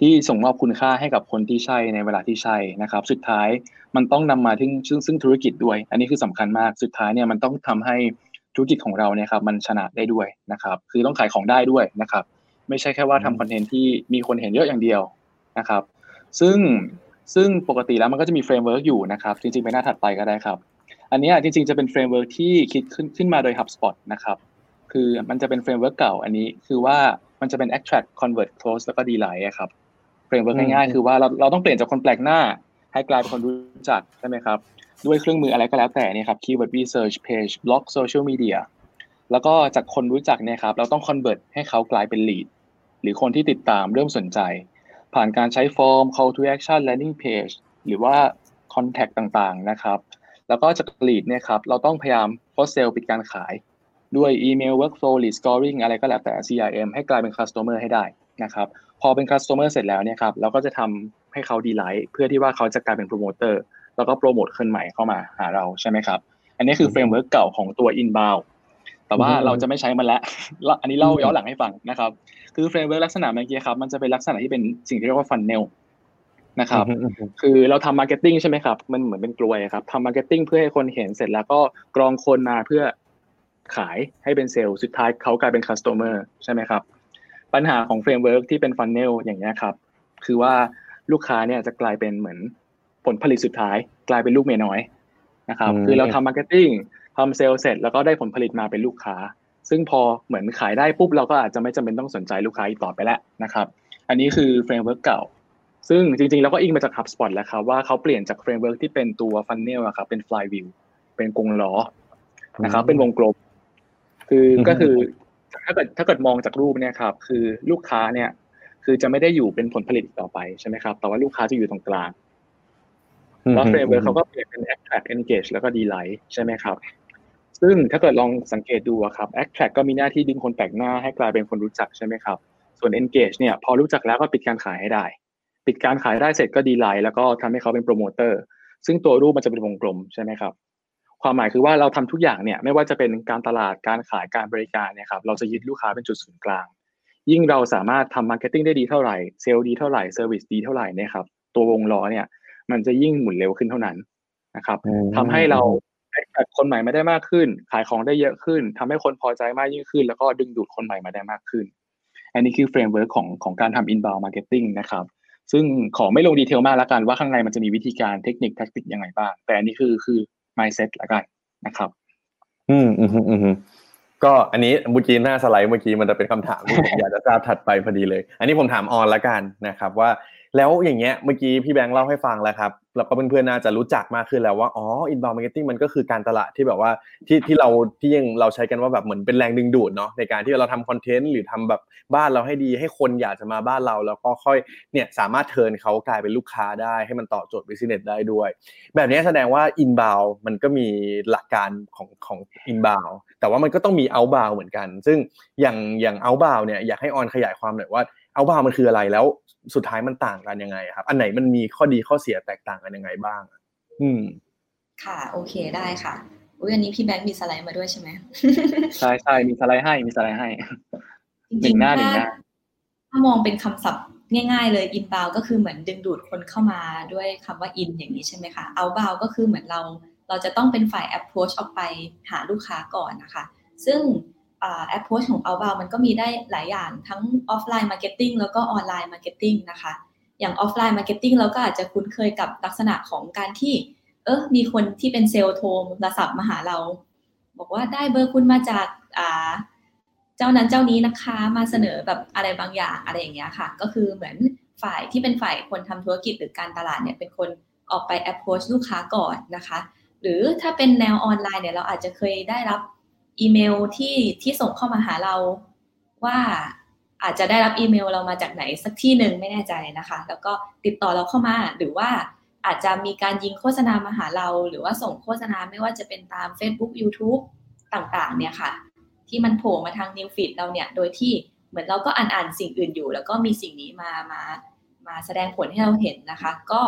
ที่ส่งมอบคุณค่าให้กับคนที่ใช่ในเวลาที่ใช่นะครับ สุดท้ายมันต้องนำมาถึงซึ่งซึ่งธุรกิจด้วย อันนี้คือสำคัญมากสุดท้ายเนี่ยมันต้องทำให้ ธุรกิจของเราเนี่ยครับมันชนะได้ด้วยนะครับคือต้องขายของได้ด้วยนะครับ ไม่ใช่แค่ว่าทำคอนเทนต์ที่มีคนเห็นเยอะอย่างเดียวนะครับ ซึ่งซึ่งปกติแล้วมันก็จะมี framework อยู่นะครับ จริงๆ ไปหน้าถัดไปก็ได้ครับ อันนี้จริงๆ จะเป็น framework ที่คิดขึ้นขึ้นมาโดย HubSpot นะครับ คือมันจะเป็น framework เก่าอันนี้คือว่ามันจะเป็น attract convert close แล้วก็ delight ครับ framework ง่ายๆ คือว่าเราเราต้องเปลี่ยนจากคนแปลกหน้า ให้กลายเป็นคนรู้จักใช่ไหมครับ ด้วยเครื่องมืออะไรก็แล้วแต่เนี่ยครับ keyword research page blog social media แล้วก็จากคนรู้จักเนี่ยครับ เราต้อง convert ให้เขากลายเป็น lead หรือคนที่ติดตามเริ่มสนใจ ผ่านการใช้ฟอร์ม call to action landing page หรือว่า contact ต่างๆนะครับ แล้วก็จาก lead เนี่ยครับ เราต้องพยายาม close sale ปิดการขาย ด้วยอีเมล workflow lead scoring อะไรก็แล้วแต่ CRM ให้กลายเป็น customer ให้ได้นะครับพอเป็น customer เสร็จแล้วเนี่ยครับเราก็จะทำให้เขา delight เพื่อที่ว่าเขาจะกลายเป็น promoter แล้วก็โปรโมทคนใหม่เข้ามาหาเราใช่ไหมครับ อันนี้คือ framework เก่าของตัว inbound แต่ว่าเราจะไม่ใช้มันแล้ว อันนี้เล่าย้อนหลังให้ฟังนะครับ คือ framework ลักษณะเมื่อกี้ครับมันจะเป็นลักษณะที่เป็นสิ่งที่เรียกว่า funnel นะครับ คือเราทำ marketing ใช่ไหมครับ มันเหมือนเป็นกรวยครับทำ marketing เพื่อให้คนเห็นเสร็จแล้วก็กรองคนมาเพื่อขายให้เป็นเซลล์สุดท้ายเขากลายเป็น customer ใช่ไหมครับ ปัญหาของ framework ที่เป็น funnel อย่างนี้ครับ คือว่าลูกค้าเนี่ยจะกลายเป็นเหมือน ผลผลิตสุดท้ายกลายเป็นลูกเมียน้อยนะครับคือเราทำ marketing ทำเซลล์เสร็จ แล้วก็ได้ผลผลิตมาเป็นลูกค้า ซึ่งพอเหมือนขายได้ปุ๊บเราก็อาจจะไม่จำเป็นต้องสนใจลูกค้าอีกต่อไปแล้วนะครับอันนี้คือ framework เก่า ซึ่งจริงๆเราก็อิงมาจาก HubSpot แล้วครับว่าเขาเปลี่ยนจาก framework ที่เป็นตัว funnel อะครับเป็น flywheel เป็นกงล้อนะครับเป็นวงกลม คือก็คือถ้าเกิดถ้าเกิดมองจากรูปเนี่ยครับคือลูกค้าเนี่ย คือจะไม่ได้อยู่เป็นผลผลิตต่อไปใช่ไหมครับแต่ว่าลูกค้าจะอยู่ตรงกลาง แล้ว framework เขาก็เปลี่ยนเป็น attract engage แล้วก็ delight ใช่ไหมครับ ซึ่งถ้าเกิดลองสังเกตดูครับ attract ก็มีหน้าที่ดึงคนแปลกหน้าให้กลายเป็นคนรู้จักใช่ไหมครับ ส่วน engage เนี่ยพอรู้จักแล้วก็ปิดการขายให้ได้ ปิดการขายได้เสร็จก็ delight แล้วก็ทำให้เขาเป็นโปรโมเตอร์ซึ่งตัวรูปมันจะเป็นวงกลมใช่ไหมครับความหมายคือว่าเราทำทุกอย่างเนี่ยไม่ว่าจะเป็นการตลาดการขายการบริการเนี่ยครับเราจะยึดลูกค้าเป็นจุดศูนย์กลาง ยิ่งเราสามารถทำ marketing ได้ดีเท่าไหร่เซลล์ดีเท่าไหร่ service ดีเท่าไหร่เนี่ยครับตัววงล้อเนี่ย มันจะยิ่งหมุนเร็วขึ้นเท่านั้นนะครับทำให้เราคนใหม่มาได้มากขึ้น ขายของได้เยอะขึ้นทำให้คนพอใจมากยิ่งขึ้น แล้วก็ดึงดูดคนใหม่มาได้มากขึ้น อันนี้คือ framework ของของการทำ inbound marketing นะครับ ซึ่งขอไม่ลงดีเทลมากแล้วกันว่าข้างในมันจะมีวิธีการเทคนิคแทคติกยังไงบ้าง แต่อันนี้คือคือ mindset ละกันนะครับ อืมอืมอืมก็อันนี้เมื่อกี้หน้าสไลด์เมื่อกี้มันจะเป็นคำถามที่ผมอยากจะทราบถัดไปพอดีเลย อันนี้ผมถามออนละกันนะครับว่า แล้วอย่างเงี้ยเมื่อกี้พี่แบงค์เล่าให้ฟังแล้วครับแล้วก็เพื่อนๆน่าจะรู้จักมากขึ้นแล้วว่าอ๋อ inbound marketing มันก็คือการตลาดที่แบบว่าที่ที่เราที่ยังเราใช้กันว่าแบบเหมือนเป็นแรงดึงดูดเนาะในการที่เราทำคอนเทนต์หรือทำแบบบ้านเราให้ดี ให้คนอยากจะมาบ้านเรา แล้วก็ค่อยเนี่ยสามารถเทิร์นเขากลายเป็นลูกค้าได้ ให้มันตอบโจทย์ business ได้ด้วย แบบนี้แสดงว่า inbound มันก็มีหลักการของของ inbound แต่ว่ามันก็ต้องมี outbound เหมือนกัน ซึ่งอย่างอย่าง outbound เนี่ยอยากให้ออนขยายความหน่อยว่า outbound มันคืออะไรแล้วสุดท้ายมันต่างกันยังไงครับ อันไหนมันมีข้อดีข้อเสียแตกต่างกันยังไงบ้าง อืม ค่ะ โอเคได้ค่ะอุ้ยอันนี้พี่แบงค์มีสไลด์มาด้วยใช่ไหมใช่ใช่มีสไลด์ให้มีสไลด์ให้จริงๆหนึ่งหน้าหนึ่งหน้าถ้ามองเป็นคำศัพท์ง่ายๆ เลย inbound ก็คือเหมือนดึงดูดคนเข้ามาด้วยคำว่า in อย่างนี้ใช่ไหมคะ outbound ก็คือเหมือนเราเราจะต้องเป็นฝ่าย approach ออกไปหาลูกค้าก่อนนะคะ ซึ่ง approach ของ outbound มันก็มีได้หลายอย่างทั้ง offline marketing แล้วก็ online marketing นะคะ อย่าง offline marketing เราก็อาจจะคุ้นเคยกับลักษณะของการที่ เออมีคนที่เป็นเซลล์โทรโทรศัพท์มาหาเรา บอกว่าได้เบอร์คุณมาจากอ่าเจ้านั้นเจ้านี้นะคะมาเสนอแบบอะไรบางอย่างอะไรอย่างเงี้ยค่ะ ก็คือเหมือนฝ่ายที่เป็นฝ่ายคนทำธุรกิจหรือการตลาดเนี่ยเป็นคนออกไป approach ลูกค้าก่อนนะคะ หรือถ้าเป็นแนวออนไลน์เนี่ยเราอาจจะเคยได้รับ อีเมลที่ที่ส่งเข้ามาหาเราว่าอาจจะได้รับอีเมลเรามาจากไหนสักที่หนึ่งไม่แน่ใจนะคะ แล้วก็ติดต่อเราเข้ามาหรือว่าอาจจะมีการยิงโฆษณามาหาเรา หรือว่าส่งโฆษณาไม่ว่าจะเป็นตาม Facebook YouTube ต่างๆ เนี่ยค่ะ ที่มันโผล่มาทางนิวฟีดเราเนี่ย โดยที่เหมือนเราก็อ่านอ่านสิ่งอื่นอยู่ แล้วก็มีสิ่งนี้มามามาแสดงผลให้เราเห็นนะคะ ก็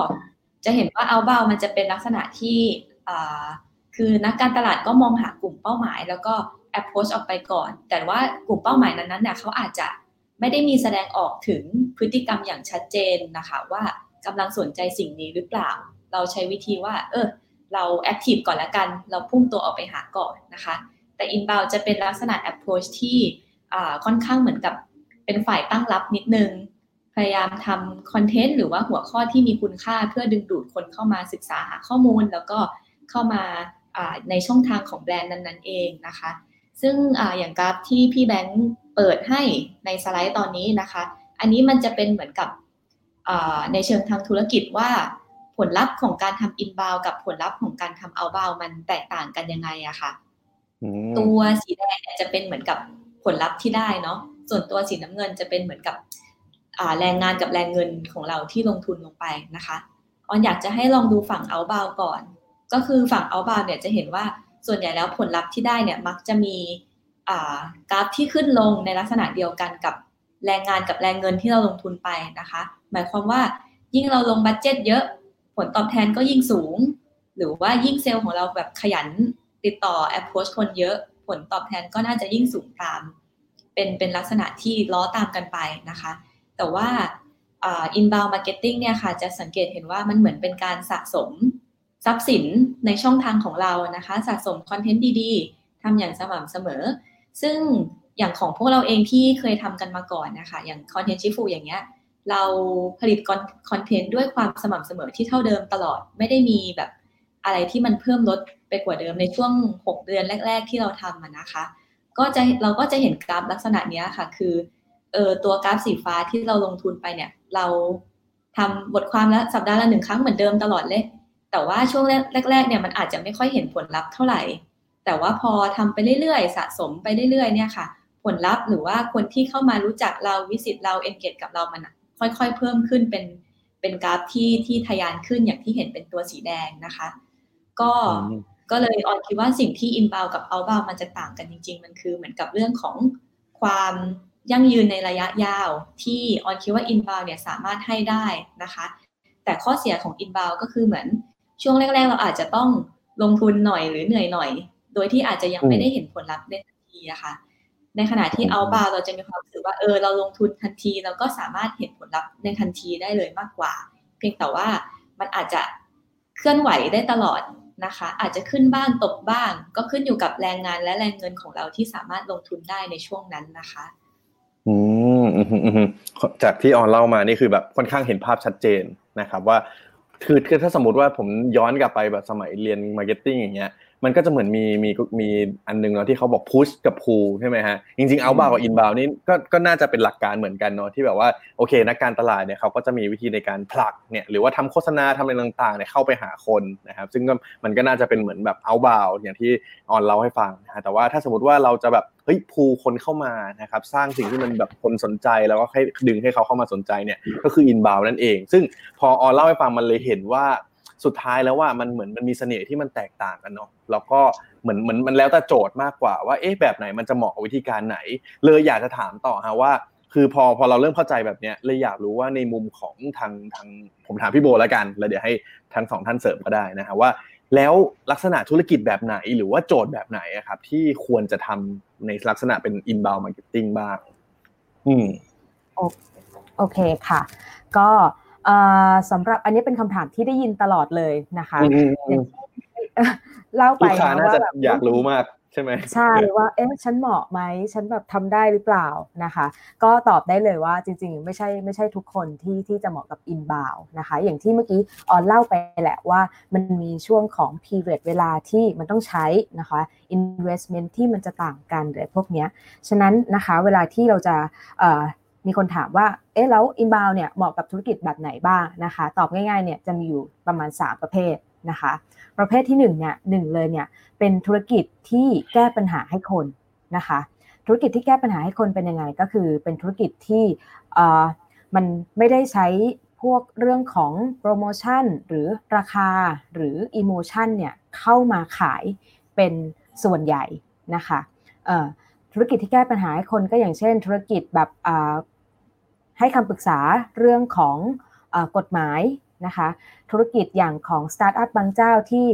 จะเห็นว่าเอาเบามันจะเป็นลักษณะที่อ่า คือนักการตลาดก็มองหากลุ่มเป้าหมาย แล้วก็ approach ออกไปก่อน แต่ว่ากลุ่มเป้าหมายนั้นๆเนี่ยเขาอาจจะไม่ได้มีแสดงออกถึงพฤติกรรมอย่างชัดเจนนะคะว่ากำลังสนใจสิ่งนี้หรือเปล่า เราใช้วิธีว่า เออ เรา active ก่อนละกัน เราพุ่งตัวออกไปหาก่อนนะคะ แต่ inbound จะเป็นลักษณะ approach ที่ค่อนข้างเหมือนกับเป็นฝ่ายตั้งรับนิดนึง พยายามทำคอนเทนต์หรือว่าหัวข้อที่มีคุณค่าเพื่อดึงดูดคนเข้ามาศึกษาหาข้อมูล แล้วก็เข้ามา ในช่องทางของแบรนด์นั้นๆเองนะคะ ซึ่งออย่างกราฟที่พี่แบงค์เปิดให้ในสไลด์ตอนนี้นะคะ อันนี้มันจะเป็นเหมือนกับในเชิงทางธุรกิจว่าผลลัพธ์ของการทำ inbound กับผลลัพธ์ของการทำ outbound มันแตกต่างกันยังไงอะคะ่ะตัวสีแดงจะเป็นเหมือนกับผลลัพธ์ที่ได้เนาะส่วนตัวสีน้ำเงินจะเป็นเหมือนกับแรงงานกับแรงเงินของเราที่ลงทุนลงไปนะคะออนอยากจะให้ลองดูฝั่ง outbound ก่อน ก็คือฝั่ง outbound เนี่ยจะเห็นว่าส่วนใหญ่แล้วผลลัพธ์ที่ได้เนี่ยมักจะมีกราฟที่ขึ้นลงในลักษณะเดียวกันกับแรงงานกับแรงเงินที่เราลงทุนไปนะคะ หมายความว่ายิ่งเราลงบัตเจ็ตเยอะ ผลตอบแทนก็ยิ่งสูง หรือว่ายิ่งเซลล์ของเราแบบขยันติดต่อ approach คนเยอะ ผลตอบแทนก็น่าจะยิ่งสูงตาม เป็นเป็นลักษณะที่ล้อตามกันไปนะคะ แต่ว่า inbound marketing เนี่ยค่ะจะสังเกตเห็นว่ามันเหมือนเป็นการสะสม ทรัพย์สินในช่องทางของเรานะคะ สะสมคอนเทนต์ดีๆทำอย่างสม่ำเสมอ ซึ่งอย่างของพวกเราเองที่เคยทำกันมาก่อนนะคะ อย่างคอนเทนต์ชิฟูอย่างเงี้ย เราผลิตคอนเทนต์ด้วยความสม่ำเสมอที่เท่าเดิมตลอด ไม่ได้มีแบบอะไรที่มันเพิ่มลดไปกว่าเดิมในช่วง 6 เดือนแรก ๆ ที่เราทำนะคะ ก็จะเราก็จะเห็นกราฟลักษณะนี้ค่ะ คือเออตัวกราฟสีฟ้าที่เราลงทุนไปเนี่ย เราทำบทความละสัปดาห์ละหนึ่งครั้งเหมือนเดิมตลอดเลย แต่ว่าช่วงแรกๆเนี่ยมันอาจจะไม่ค่อยเห็นผลลัพธ์เท่าไหร่ แต่ว่าพอทำไปเรื่อยๆ สะสมไปเรื่อยๆเนี่ยค่ะ ผลลัพธ์หรือว่าคนที่เข้ามารู้จักเราวิสิตเราเอนเกจกับเรามันค่อยๆ เพิ่มขึ้นเป็นเป็นกราฟที่ที่ทะยานขึ้นอย่างที่เห็นเป็นตัวสีแดงนะคะ ก็ก็เลยออนคิดว่าสิ่งที่ inbound กับ outbound มันจะต่างกันจริง ๆ มันคือเหมือนกับเรื่องของความยั่งยืนในระยะยาวที่ออนคิดว่า inbound เนี่ยสามารถให้ได้นะคะ แต่ข้อเสียของ inbound ก็คือเหมือน ช่วงแรก ๆ เราอาจจะต้องลงทุนหน่อยหรือเหนื่อยหน่อย โดยที่อาจจะยังไม่ได้เห็นผลลัพธ์ในทันทีอะคะ่ะในขณะที่ outbound เราจะมีความรู้สึกว่าเออเราลงทุนทันทีเราก็สามารถเห็นผลลัพธ์ในทันทีได้เลยมากกว่า เพียงแต่ว่ามันอาจจะเคลื่อนไหวได้ตลอดนะคะ อาจจะขึ้นบ้างตกบ้าง ก็ขึ้นอยู่กับแรงงานและแรงเงินของเราที่สามารถลงทุนได้ในช่วงนั้นนะคะอืมจากที่ออนเล่ามานี่คือแบบค่อนข้างเห็นภาพชัดเจนนะครับ ว่า คือคือถ้าสมมติว่าผมย้อนกลับไปแบบสมัยเรียน marketing อย่างเงี้ย มันก็จะเหมือนมีมีมีอันนึงเนาะที่เขาบอก push กับ pull ใช่ไหมฮะจริงๆ outbound กับ inbound นี่ก็ก็น่าจะเป็นหลักการเหมือนกันเนาะที่แบบว่าโอเคนักการตลาดเนี่ยเขาก็จะมีวิธีในการผลักเนี่ยหรือว่าทำโฆษณาทำอะไรต่างๆเนี่ยเข้าไปหาคนนะครับซึ่งก็มันก็น่าจะเป็นเหมือนแบบ outbound อย่างที่ออนเล่าให้ฟังนะแต่ว่าถ้าสมมติว่าเราจะแบบเฮ้ยพูคนเข้ามานะครับสร้างสิ่งที่มันแบบคนสนใจแล้วก็ให้ดึงให้เขาเข้ามาสนใจเนี่ยก็คือ inbound นั่นเอง ซึ่งพอออนเล่าให้ฟังมันเลยเห็นว่า สุดท้ายแล้วว่ามันเหมือนมันมีเสน่ห์ที่มันแตกต่างกันเนาะแล้วก็เหมือนเหมือนมันแล้วแต่โจทย์มากกว่าว่าเอ๊ะแบบไหนมันจะเหมาะกับวิธีการไหน เลยอยากจะถามต่อฮะว่า คือพอพอเราเริ่มเข้าใจแบบเนี้ยเลยอยากรู้ว่าในมุมของทางทางผมถามพี่โบแล้วกันแล้วเดี๋ยวให้ทั้งสองท่านเสริมก็ได้นะฮะว่าแล้วลักษณะธุรกิจแบบไหนหรือว่าโจทย์แบบไหนครับที่ควรจะทำในลักษณะเป็น inbound marketing บ้าง อืมโอเคค่ะ ก็ สำหรับอันนี้เป็นคำถามที่ได้ยินตลอดเลยนะคะเล่าไปว่าแบบอยากรู้มากใช่ไหมใช่ว่าเอ๊ะฉันเหมาะไหมฉันแบบทำได้หรือเปล่านะคะ ก็ตอบได้เลยว่าจริง ๆ ไม่ใช่ไม่ใช่ทุกคนที่ที่จะเหมาะกับอินบาวนะคะ อย่างที่เมื่อกี้ออนเล่าไปแหละว่ามันมีช่วงของ period เวลาที่มันต้องใช้นะคะ investment ที่มันจะต่างกันเลยพวกนี้ฉะนั้นนะคะเวลาที่เราจะ มีคนถามว่า เอ๊ะ แล้ว inbound เนี่ยเหมาะกับธุรกิจแบบไหนบ้างนะคะ ตอบง่ายๆ เนี่ยจะมีอยู่ประมาณ 3 ประเภทนะคะ ประเภทที่1เนี่ยหนึ่งเลยเนี่ยเป็นธุรกิจที่แก้ปัญหาให้คนนะคะ ธุรกิจที่แก้ปัญหาให้คนเป็นยังไง ก็คือเป็นธุรกิจที่มันไม่ได้ใช้พวกเรื่องของโปรโมชั่นหรือราคาหรือ emotion เนี่ยเข้ามาขายเป็นส่วนใหญ่นะคะ ธุรกิจที่แก้ปัญหาให้คนก็อย่างเช่น ธุรกิจแบบให้คำปรึกษาเรื่องของกฎหมายนะคะธุรกิจอย่างของสตาร์ทอัพบางเจ้าที่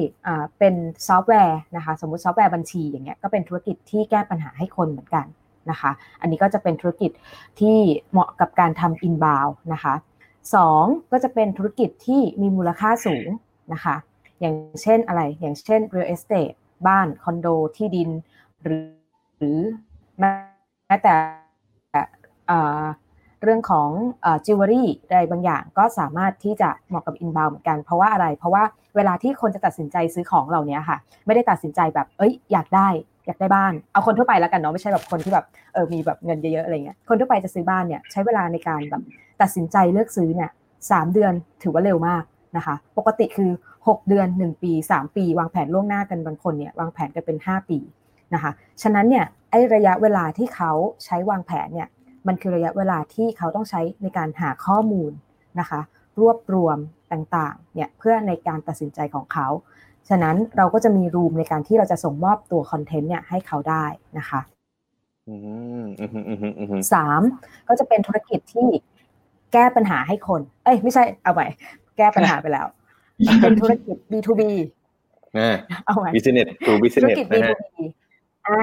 เป็นซอฟต์แวร์นะคะสมมุติซอฟต์แวร์บัญชีอย่างเงี้ยก็เป็นธุรกิจที่แก้ปัญหาให้คนเหมือนกันนะคะอันนี้ก็จะเป็นธุรกิจที่เหมาะกับการทำ inbound นะคะสองก็จะเป็นธุรกิจที่มีมูลค่าสูงนะคะอย่างเช่นอะไรอย่างเช่น real estate บ้านคอนโดที่ดินหรือหรือ แม้แต่เรื่องของจิวเวลรี่ใดบางอย่างก็สามารถที่จะเหมาะกับ inbound เหมือนกัน เพราะว่าอะไร เพราะว่าเวลาที่คนจะตัดสินใจซื้อของเหล่านี้ค่ะ ไม่ได้ตัดสินใจแบบเอ้ยอยากได้อยากได้บ้าน เอาคนทั่วไปแล้วกันเนาะไม่ใช่แบบคนที่แบบเออมีแบบเงินเยอะๆอะไรเงี้ยคนทั่วไปจะซื้อบ้านเนี่ยใช้เวลาในการแบบตัดสินใจเลือกซื้อเนี่ยสามเดือนถือว่าเร็วมากนะคะ ปกติคือ 6 เดือน 1 ปี 3 ปี วางแผนล่วงหน้ากันบางคนเนี่ยวางแผนกันเป็น 5 ปี นะคะ ฉะนั้นเนี่ยไอ้ระยะเวลาที่เขาใช้วางแผนเนี่ยมันคือระยะเวลาที่เขาต้องใช้ในการหาข้อมูลนะคะ รวบรวมต่างๆเนี่ยเพื่อในการตัดสินใจของเขา ฉะนั้นเราก็จะมีรูมในการที่เราจะส่งมอบตัวคอนเทนต์เนี่ยให้เขาได้นะคะสามก็จะเป็นธุรกิจที่แก้ปัญหาให้คน เอ้ยไม่ใช่เอาใหม่แก้ปัญหาไปแล้ว เป็นธุรกิจ B2B เอาใหม่ business to business ธุรกิจ B2B อ่า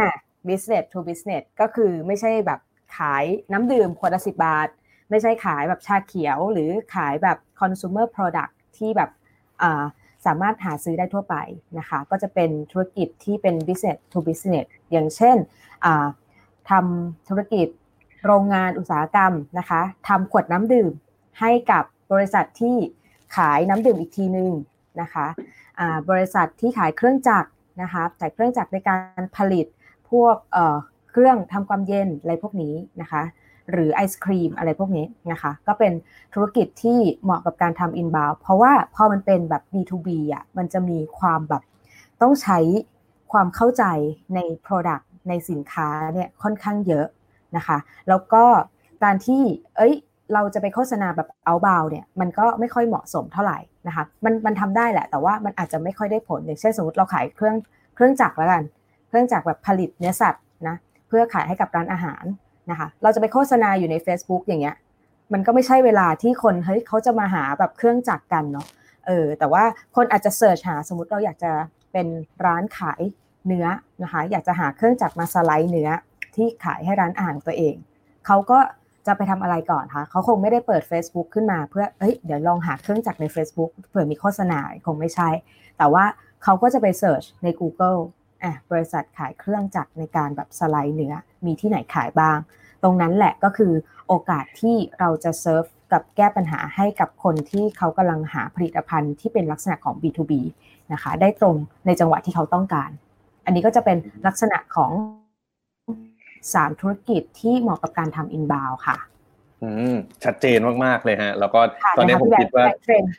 business to business ก็คือไม่ใช่แบบขายน้ำดื่มขวดละสิบาท ไม่ใช่ขายแบบชาเขียว หรือขายแบบ consumer product ที่แบบสามารถหาซื้อได้ทั่วไปนะคะ ก็จะเป็นธุรกิจที่เป็น business to business อย่างเช่นทำธุรกิจโรงงานอุตสาหกรรมนะคะทำขวดน้ำดื่มให้กับบริษัทที่ขายน้ำดื่มอีกทีหนึ่งนะคะบริษัทที่ขายเครื่องจักร นะคะขายเครื่องจักรในการผลิตพวกเครื่องทำความเย็นอะไรพวกนี้นะคะ หรือไอศครีมอะไรพวกนี้นะคะ ก็เป็นธุรกิจที่เหมาะกับการทำอินบาวเพราะว่าพอมันเป็นแบบ B2B อะมันจะมีความแบบต้องใช้ความเข้าใจใน Product ในสินค้าเนี่ยค่อนข้างเยอะนะคะ แล้วก็การที่ เอ้ย เราจะไปโฆษณาแบบเอาเบาเนี่ยมันก็ไม่ค่อยเหมาะสมเท่าไหร่นะคะมันมันทำได้แหละ แต่ว่ามันอาจจะไม่ค่อยได้ผลอย่างเช่นสมมติเราขายเครื่องเครื่องจักรแล้วกัน เครื่องจักรแบบผลิตเนื้อสัตว์นะเพื่อขายให้กับร้านอาหารนะคะเราจะไปโฆษณาอยู่ใน Facebook อย่างเงี้ยมันก็ไม่ใช่เวลาที่คนเฮ้ยเขาจะมาหาแบบเครื่องจักรกันเนาะเออแต่ว่าคนอาจจะเสิร์ชหาสมมติเราอยากจะเป็นร้านขายเนื้อนะคะอยากจะหาเครื่องจักรมาสไลด์เนื้อที่ขายให้ร้านอาหารตัวเองเขาก็ จะไปทำอะไรก่อนคะเขาคงไม่ได้เปิด Facebook ขึ้นมาเพื่อเอ้ยเดี๋ยวลองหาเครื่องจักรใน Facebook เผื่อมีโฆษณาคงไม่ใช่ แต่ว่าเขาก็จะไป search ใน Google อะบริษัทขายเครื่องจักรในการแบบสไลด์เนื้อมีที่ไหนขายบ้าง ตรงนั้นแหละก็คือโอกาสที่เราจะเซิร์ฟกับแก้ปัญหาให้กับคนที่เขากำลังหาผลิตภัณฑ์ที่เป็นลักษณะของ B2B นะคะ ได้ตรงในจังหวะที่เขาต้องการ อันนี้ก็จะเป็นลักษณะของ สามธุรกิจที่เหมาะกับการทำ inbound ค่ะ อืมชัดเจนมากๆเลยฮะ แล้วก็ค่ะตอนนี้ะะผมพี่แบคิดว่าแบ็คเทรนด์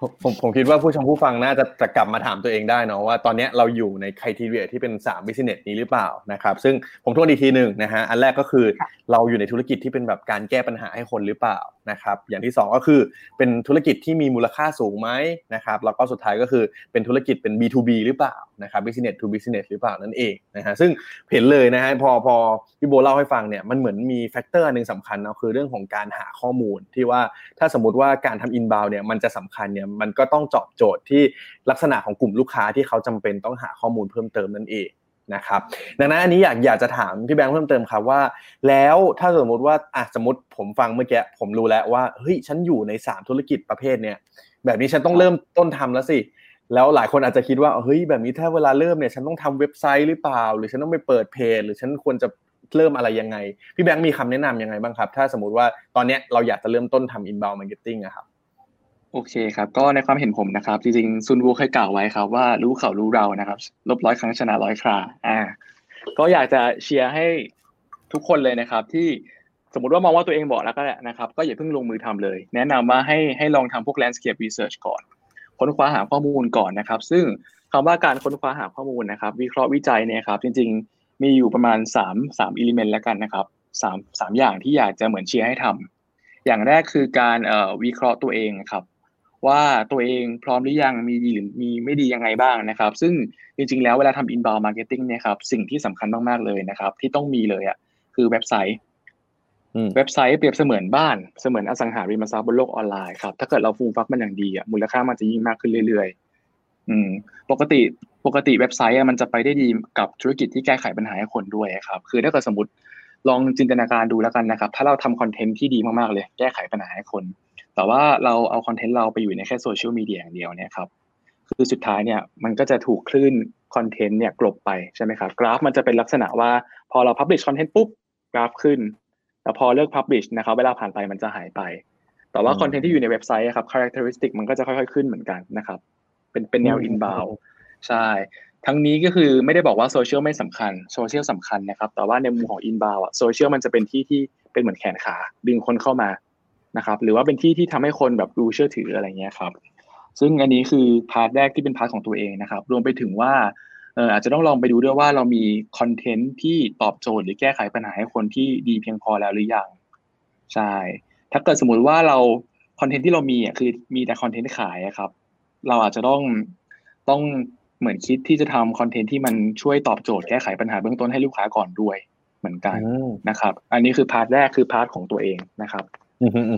ผมผมผมคิดว่าผู้ชมผู้ฟังน่าจะจะกลับมาถามตัวเองได้เนาะว่าตอนเนี้ยเราอยู่ในคุณทีเรียที่เป็น3 business นี้หรือเปล่านะครับ ซึ่งผมทวนอีกทีหนึ่งนะฮะอันแรกก็คือค่ะเราอยู่ในธุรกิจที่เป็นแบบการแก้ปัญหาให้คนหรือเปล่า นะครับอย่างที่สองก็คือเป็นธุรกิจที่มีมูลค่าสูงไหมนะครับแล้วก็สุดท้ายก็คือเป็นธุรกิจเป็น B2B หรือเปล่านะครับ business to business หรือเปล่านั่นเองนะฮะซึ่งเห็นเลยนะฮะพอพอพี่โบเล่าให้ฟังเนี่ยมันเหมือนมีแฟกเตอร์หนึ่งสำคัญเนาะคือเรื่องของการหาข้อมูลที่ว่าถ้าสมมติว่าการทำ inbound เนี่ยมันจะสำคัญเนี่ยมันก็ต้องตอบโจทย์ที่ลักษณะของกลุ่มลูกค้าที่เขาจำเป็นต้องหาข้อมูลเพิ่มเติมนั่นเอง นะครับดังนั้นอันนี้อยากอยากจะถามพี่แบงค์เพิ่มเติมครับว่า แล้วถ้าสมมติว่าอะสมมติผมฟังเมื่อกี้ผมรู้แล้วว่าเฮ้ยฉันอยู่ในสามธุรกิจประเภทเนี่ยแบบนี้ฉันต้องเริ่มต้นทำแล้วสิแล้วหลายคนอาจจะคิดว่าเฮ้ยแบบนี้ถ้าเวลาเริ่มเนี่ยฉันต้องทำเว็บไซต์หรือเปล่า หรือฉันต้องไปเปิดเพจ หรือฉันควรจะเริ่มอะไรยังไง พี่แบงค์มีคำแนะนำยังไงบ้างครับ ถ้าสมมติว่าตอนเนี้ยเราอยากจะเริ่มต้นทำ inbound marketing อะครับ โอเคครับ ก็ในความเห็นผมนะครับ จริงๆซุนวูเคยกล่าวไว้ครับว่ารู้เขารู้เรานะครับ ลบร้อยครั้งชนะร้อยคราอ่า ก็อยากจะเชียร์ให้ทุกคนเลยนะครับ ที่สมมติว่ามองว่าตัวเองเหมาะแล้วก็แหละนะครับก็อย่าเพิ่งลงมือทำเลย แนะนำว่าให้ให้ลองทำพวก landscape research ก่อน ค้นคว้าหาข้อมูลก่อนนะครับ ซึ่งคำว่าการค้นคว้าหาข้อมูลนะครับ วิเคราะห์วิจัยเนี่ยครับ จริง ๆ มีอยู่ประมาณ3 3 element แล้วกันนะครับ3 3อย่างที่อยากจะเหมือนเชียร์ให้ทำอย่างแรกคือการวิเคราะห์ตัวเองครับ ว่าตัวเองพร้อมหรือยังมีดีหรือมีไม่ดียังไงบ้างนะครับ ซึ่งจริงๆ แล้วเวลาทำ inbound marketing เนี่ยครับสิ่งที่สำคัญมากๆเลยนะครับ ที่ต้องมีเลยอะคือเว็บไซต์อืมเว็บไซต์เปรียบเสมือนบ้านเสมือนอสังหาริมทรัพย์บนโลกออนไลน์ครับถ้าเกิดเราฟูมฟักมันอย่างดีอะมูลค่ามันจะยิ่งมากขึ้นเรื่อยๆ อืม ปกติปกติเว็บไซต์อะมันจะไปได้ดีกับธุรกิจที่แก้ไขปัญหาให้คนด้วยครับ คือถ้าเกิดสมมติลองจินตนาการดูแล้วกันนะครับ ถ้าเราทำคอนเทนต์ที่ดีมากๆเลย แก้ไขปัญหาให้คน แต่ว่าเราเอาคอนเทนต์เราไปอยู่ในแค่โซเชียลมีเดียอย่างเดียวเนี่ยครับคือสุดท้ายเนี่ยมันก็จะถูกคลื่นคอนเทนต์เนี่ยกลบไปใช่ไหมครับกราฟมันจะเป็นลักษณะว่าพอเรา publish คอนเทนต์ปุ๊บกราฟขึ้น แต่พอเลิก publish นะครับเวลาผ่านไปมันจะหายไป แต่ว่าอืมคอนเทนต์ที่อยู่ในเว็บไซต์อะครับ characteristic มันก็จะค่อยๆขึ้นเหมือนกันนะครับเป็นเป็นแนวอืม inbound ใช่ ทั้งนี้ก็คือไม่ได้บอกว่าโซเชียลไม่สำคัญโซเชียลสำคัญนะครับแต่ว่าในมุมของ inbound อะโซเชียลมันจะเป็นที่ที่เป็นเหมือนแขนขาดึงคนเข้ามา นะครับหรือว่าเป็นที่ที่ทำให้คนแบบรู้เชื่อถืออะไรเงี้ยครับซึ่งอันนี้คือ part แรกที่เป็น part ของตัวเองนะครับ รวมไปถึงว่าเอออาจจะต้องลองไปดูด้วยว่าเรามีคอนเทนต์ที่ตอบโจทย์หรือแก้ไขปัญหาให้คนที่ดีเพียงพอแล้วหรือยังใช่ถ้าเกิดสมมุติว่าเราคอนเทนต์ที่เรามีอะคือมีแต่คอนเทนต์ขายอะครับ เราอาจจะต้องต้องเหมือนคิดที่จะทำคอนเทนต์ที่มันช่วยตอบโจทย์แก้ไขปัญหาเบื้องต้นให้ลูกค้าก่อนด้วยเหมือนกันอืมนะครับ อันนี้คือ part แรกคือ part ของตัวเองนะครับอืมอืมอืม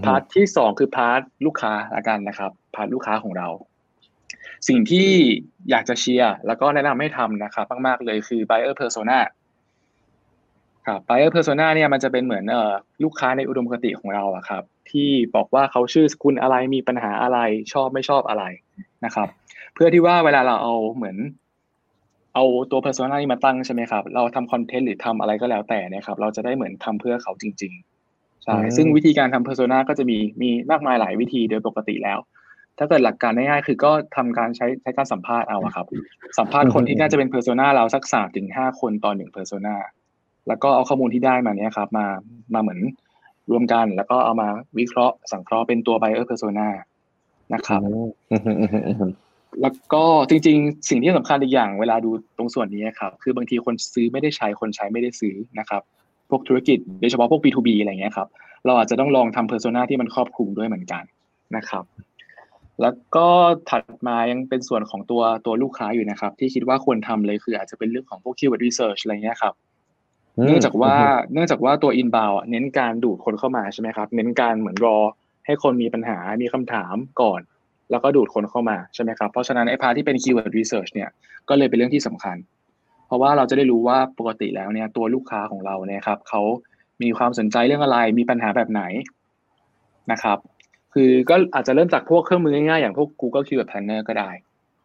partที่สองคือ part ลูกค้าละกันนะครับ part ลูกค้าของเรา สิ่งที่อยากจะเชียร์แล้วก็แนะนำให้ทำนะครับมากๆเลยคือ buyer persona ครับ buyer persona เนี่ยมันจะเป็นเหมือนเอ่อลูกค้าในอุดมคติของเราอะครับ ที่บอกว่าเขาชื่อสกุลอะไรมีปัญหาอะไรชอบไม่ชอบอะไรนะครับ เพื่อที่ว่าเวลาเราเอาเหมือน เอาตัว persona นี้มาตั้งใช่ไหมครับ เราทำคอนเทนต์หรือทำอะไรก็แล้วแต่นะครับ เราจะได้เหมือนทำเพื่อเขาจริง ๆ ใช่อืมซึ่งวิธีการทำ persona ก็จะมีมีมากมายหลายวิธีโดยปกติแล้ว ถ้าเกิดหลักการง่ายๆคือก็ทำการใช้ใช้การสัมภาษณ์เอาอะครับ สัมภาษณ์คนที่น่าจะเป็น persona เราสักสามถึงห้าคนต่อหนึ่ง persona แล้วก็เอาข้อมูลที่ได้มาเนี้ยครับมามาเหมือนรวมกันแล้วก็เอามาวิเคราะห์สังเคราะห์เป็นตัว buyer persona นะครับอืมอืมอืมอืมอืมแล้วก็จริง ๆ สิ่งที่สำคัญอีกอย่างเวลาดูตรงส่วนนี้ครับ คือบางทีคนซื้อไม่ได้ใช้คนใช้ไม่ได้ซื้อนะครับ พวกธุรกิจโดยเฉพาะพวก B2B อะไรเงี้ยครับ เราอาจจะต้องลองทำ persona ที่มันครอบคลุมด้วยเหมือนกันนะครับ แล้วก็ถัดมายังเป็นส่วนของตัวตัวลูกค้าอยู่นะครับ ที่คิดว่าควรทำเลยคืออาจจะเป็นเรื่องของพวก keyword research อะไรเงี้ยครับเนื่องจากว่าเนื่องจากว่าตัว inbound อะเน้นการดูดคนเข้ามาใช่ไหมครับ เน้นการเหมือนรอ ให้คนมีปัญหามีคำถามก่อน แล้วก็ดูดคนเข้ามาใช่ไหมครับ เพราะฉะนั้นไอ้พาร์ทที่เป็น keyword research เนี่ยก็เลยเป็นเรื่องที่สำคัญ เพราะว่าเราจะได้รู้ว่าปกติแล้วเนี่ยตัวลูกค้าของเราเนี่ยครับเขามีความสนใจเรื่องอะไรมีปัญหาแบบไหนนะครับ คือก็อาจจะเริ่มจากพวกเครื่องมือง่ายๆอย่างพวก Google Keyword Planner ก็ได้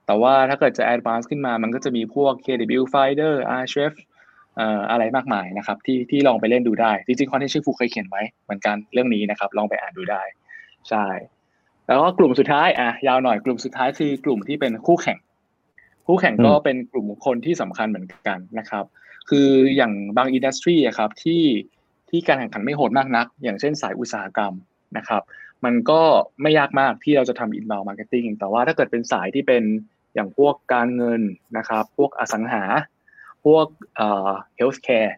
แต่ว่าถ้าเกิดจะ advance ขึ้นมามันก็จะมีพวก KW Finder Ahrefs เอ่ออะไรมากมายนะครับ ที่ที่ลองไปเล่นดูได้ จริงๆคอนเทนต์ชื่อฟูเคยเขียนไว้เหมือนกันเรื่องนี้นะครับ ลองไปอ่านดูได้ ใช่ แล้วก็กลุ่มสุดท้ายอะยาวหน่อยกลุ่มสุดท้ายคือกลุ่มที่เป็นคู่แข่ง คู่แข่งก็เป็นกลุ่มคนที่สำคัญเหมือนกันนะครับ คืออย่างบางอินดัสทรีอะครับที่ที่การแข่งขันไม่โหดมากนัก อย่างเช่นสายอุตสาหกรรมนะครับ มันก็ไม่ยากมากที่เราจะทำ inbound marketing แต่ว่าถ้าเกิดเป็นสายที่เป็นอย่างพวกการเงินนะครับ พวกอสังหา พวกเอ่อ healthcare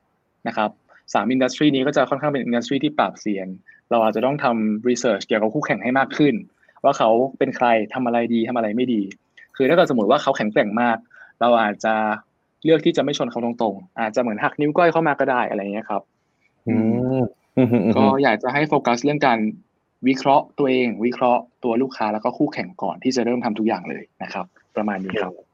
นะครับสามอินดัสทรีนี้ก็จะค่อนข้างเป็นอินดัสทรีที่ปรับเซียน เราอาจจะต้องทำ research เกี่ยวกับคู่แข่งให้มากขึ้น ว่าเขาเป็นใครทำอะไรดีทำอะไรไม่ดี คือถ้าเกิดสมมติว่าเขาแข็งแกร่งมาก เราอาจจะเลือกที่จะไม่ชนเขาตรงๆ อาจจะเหมือนหักนิ้วก้อยเข้ามาก็ได้อะไรเงี้ยครับอืมอืมอืมอืมก็อยากจะให้โฟกัสเรื่องการวิเคราะห์ตัวเอง วิเคราะห์ตัวลูกค้าแล้วก็คู่แข่งก่อนที่จะเริ่มทำทุกอย่างเลยนะครับ ประมาณนี้ครับอืม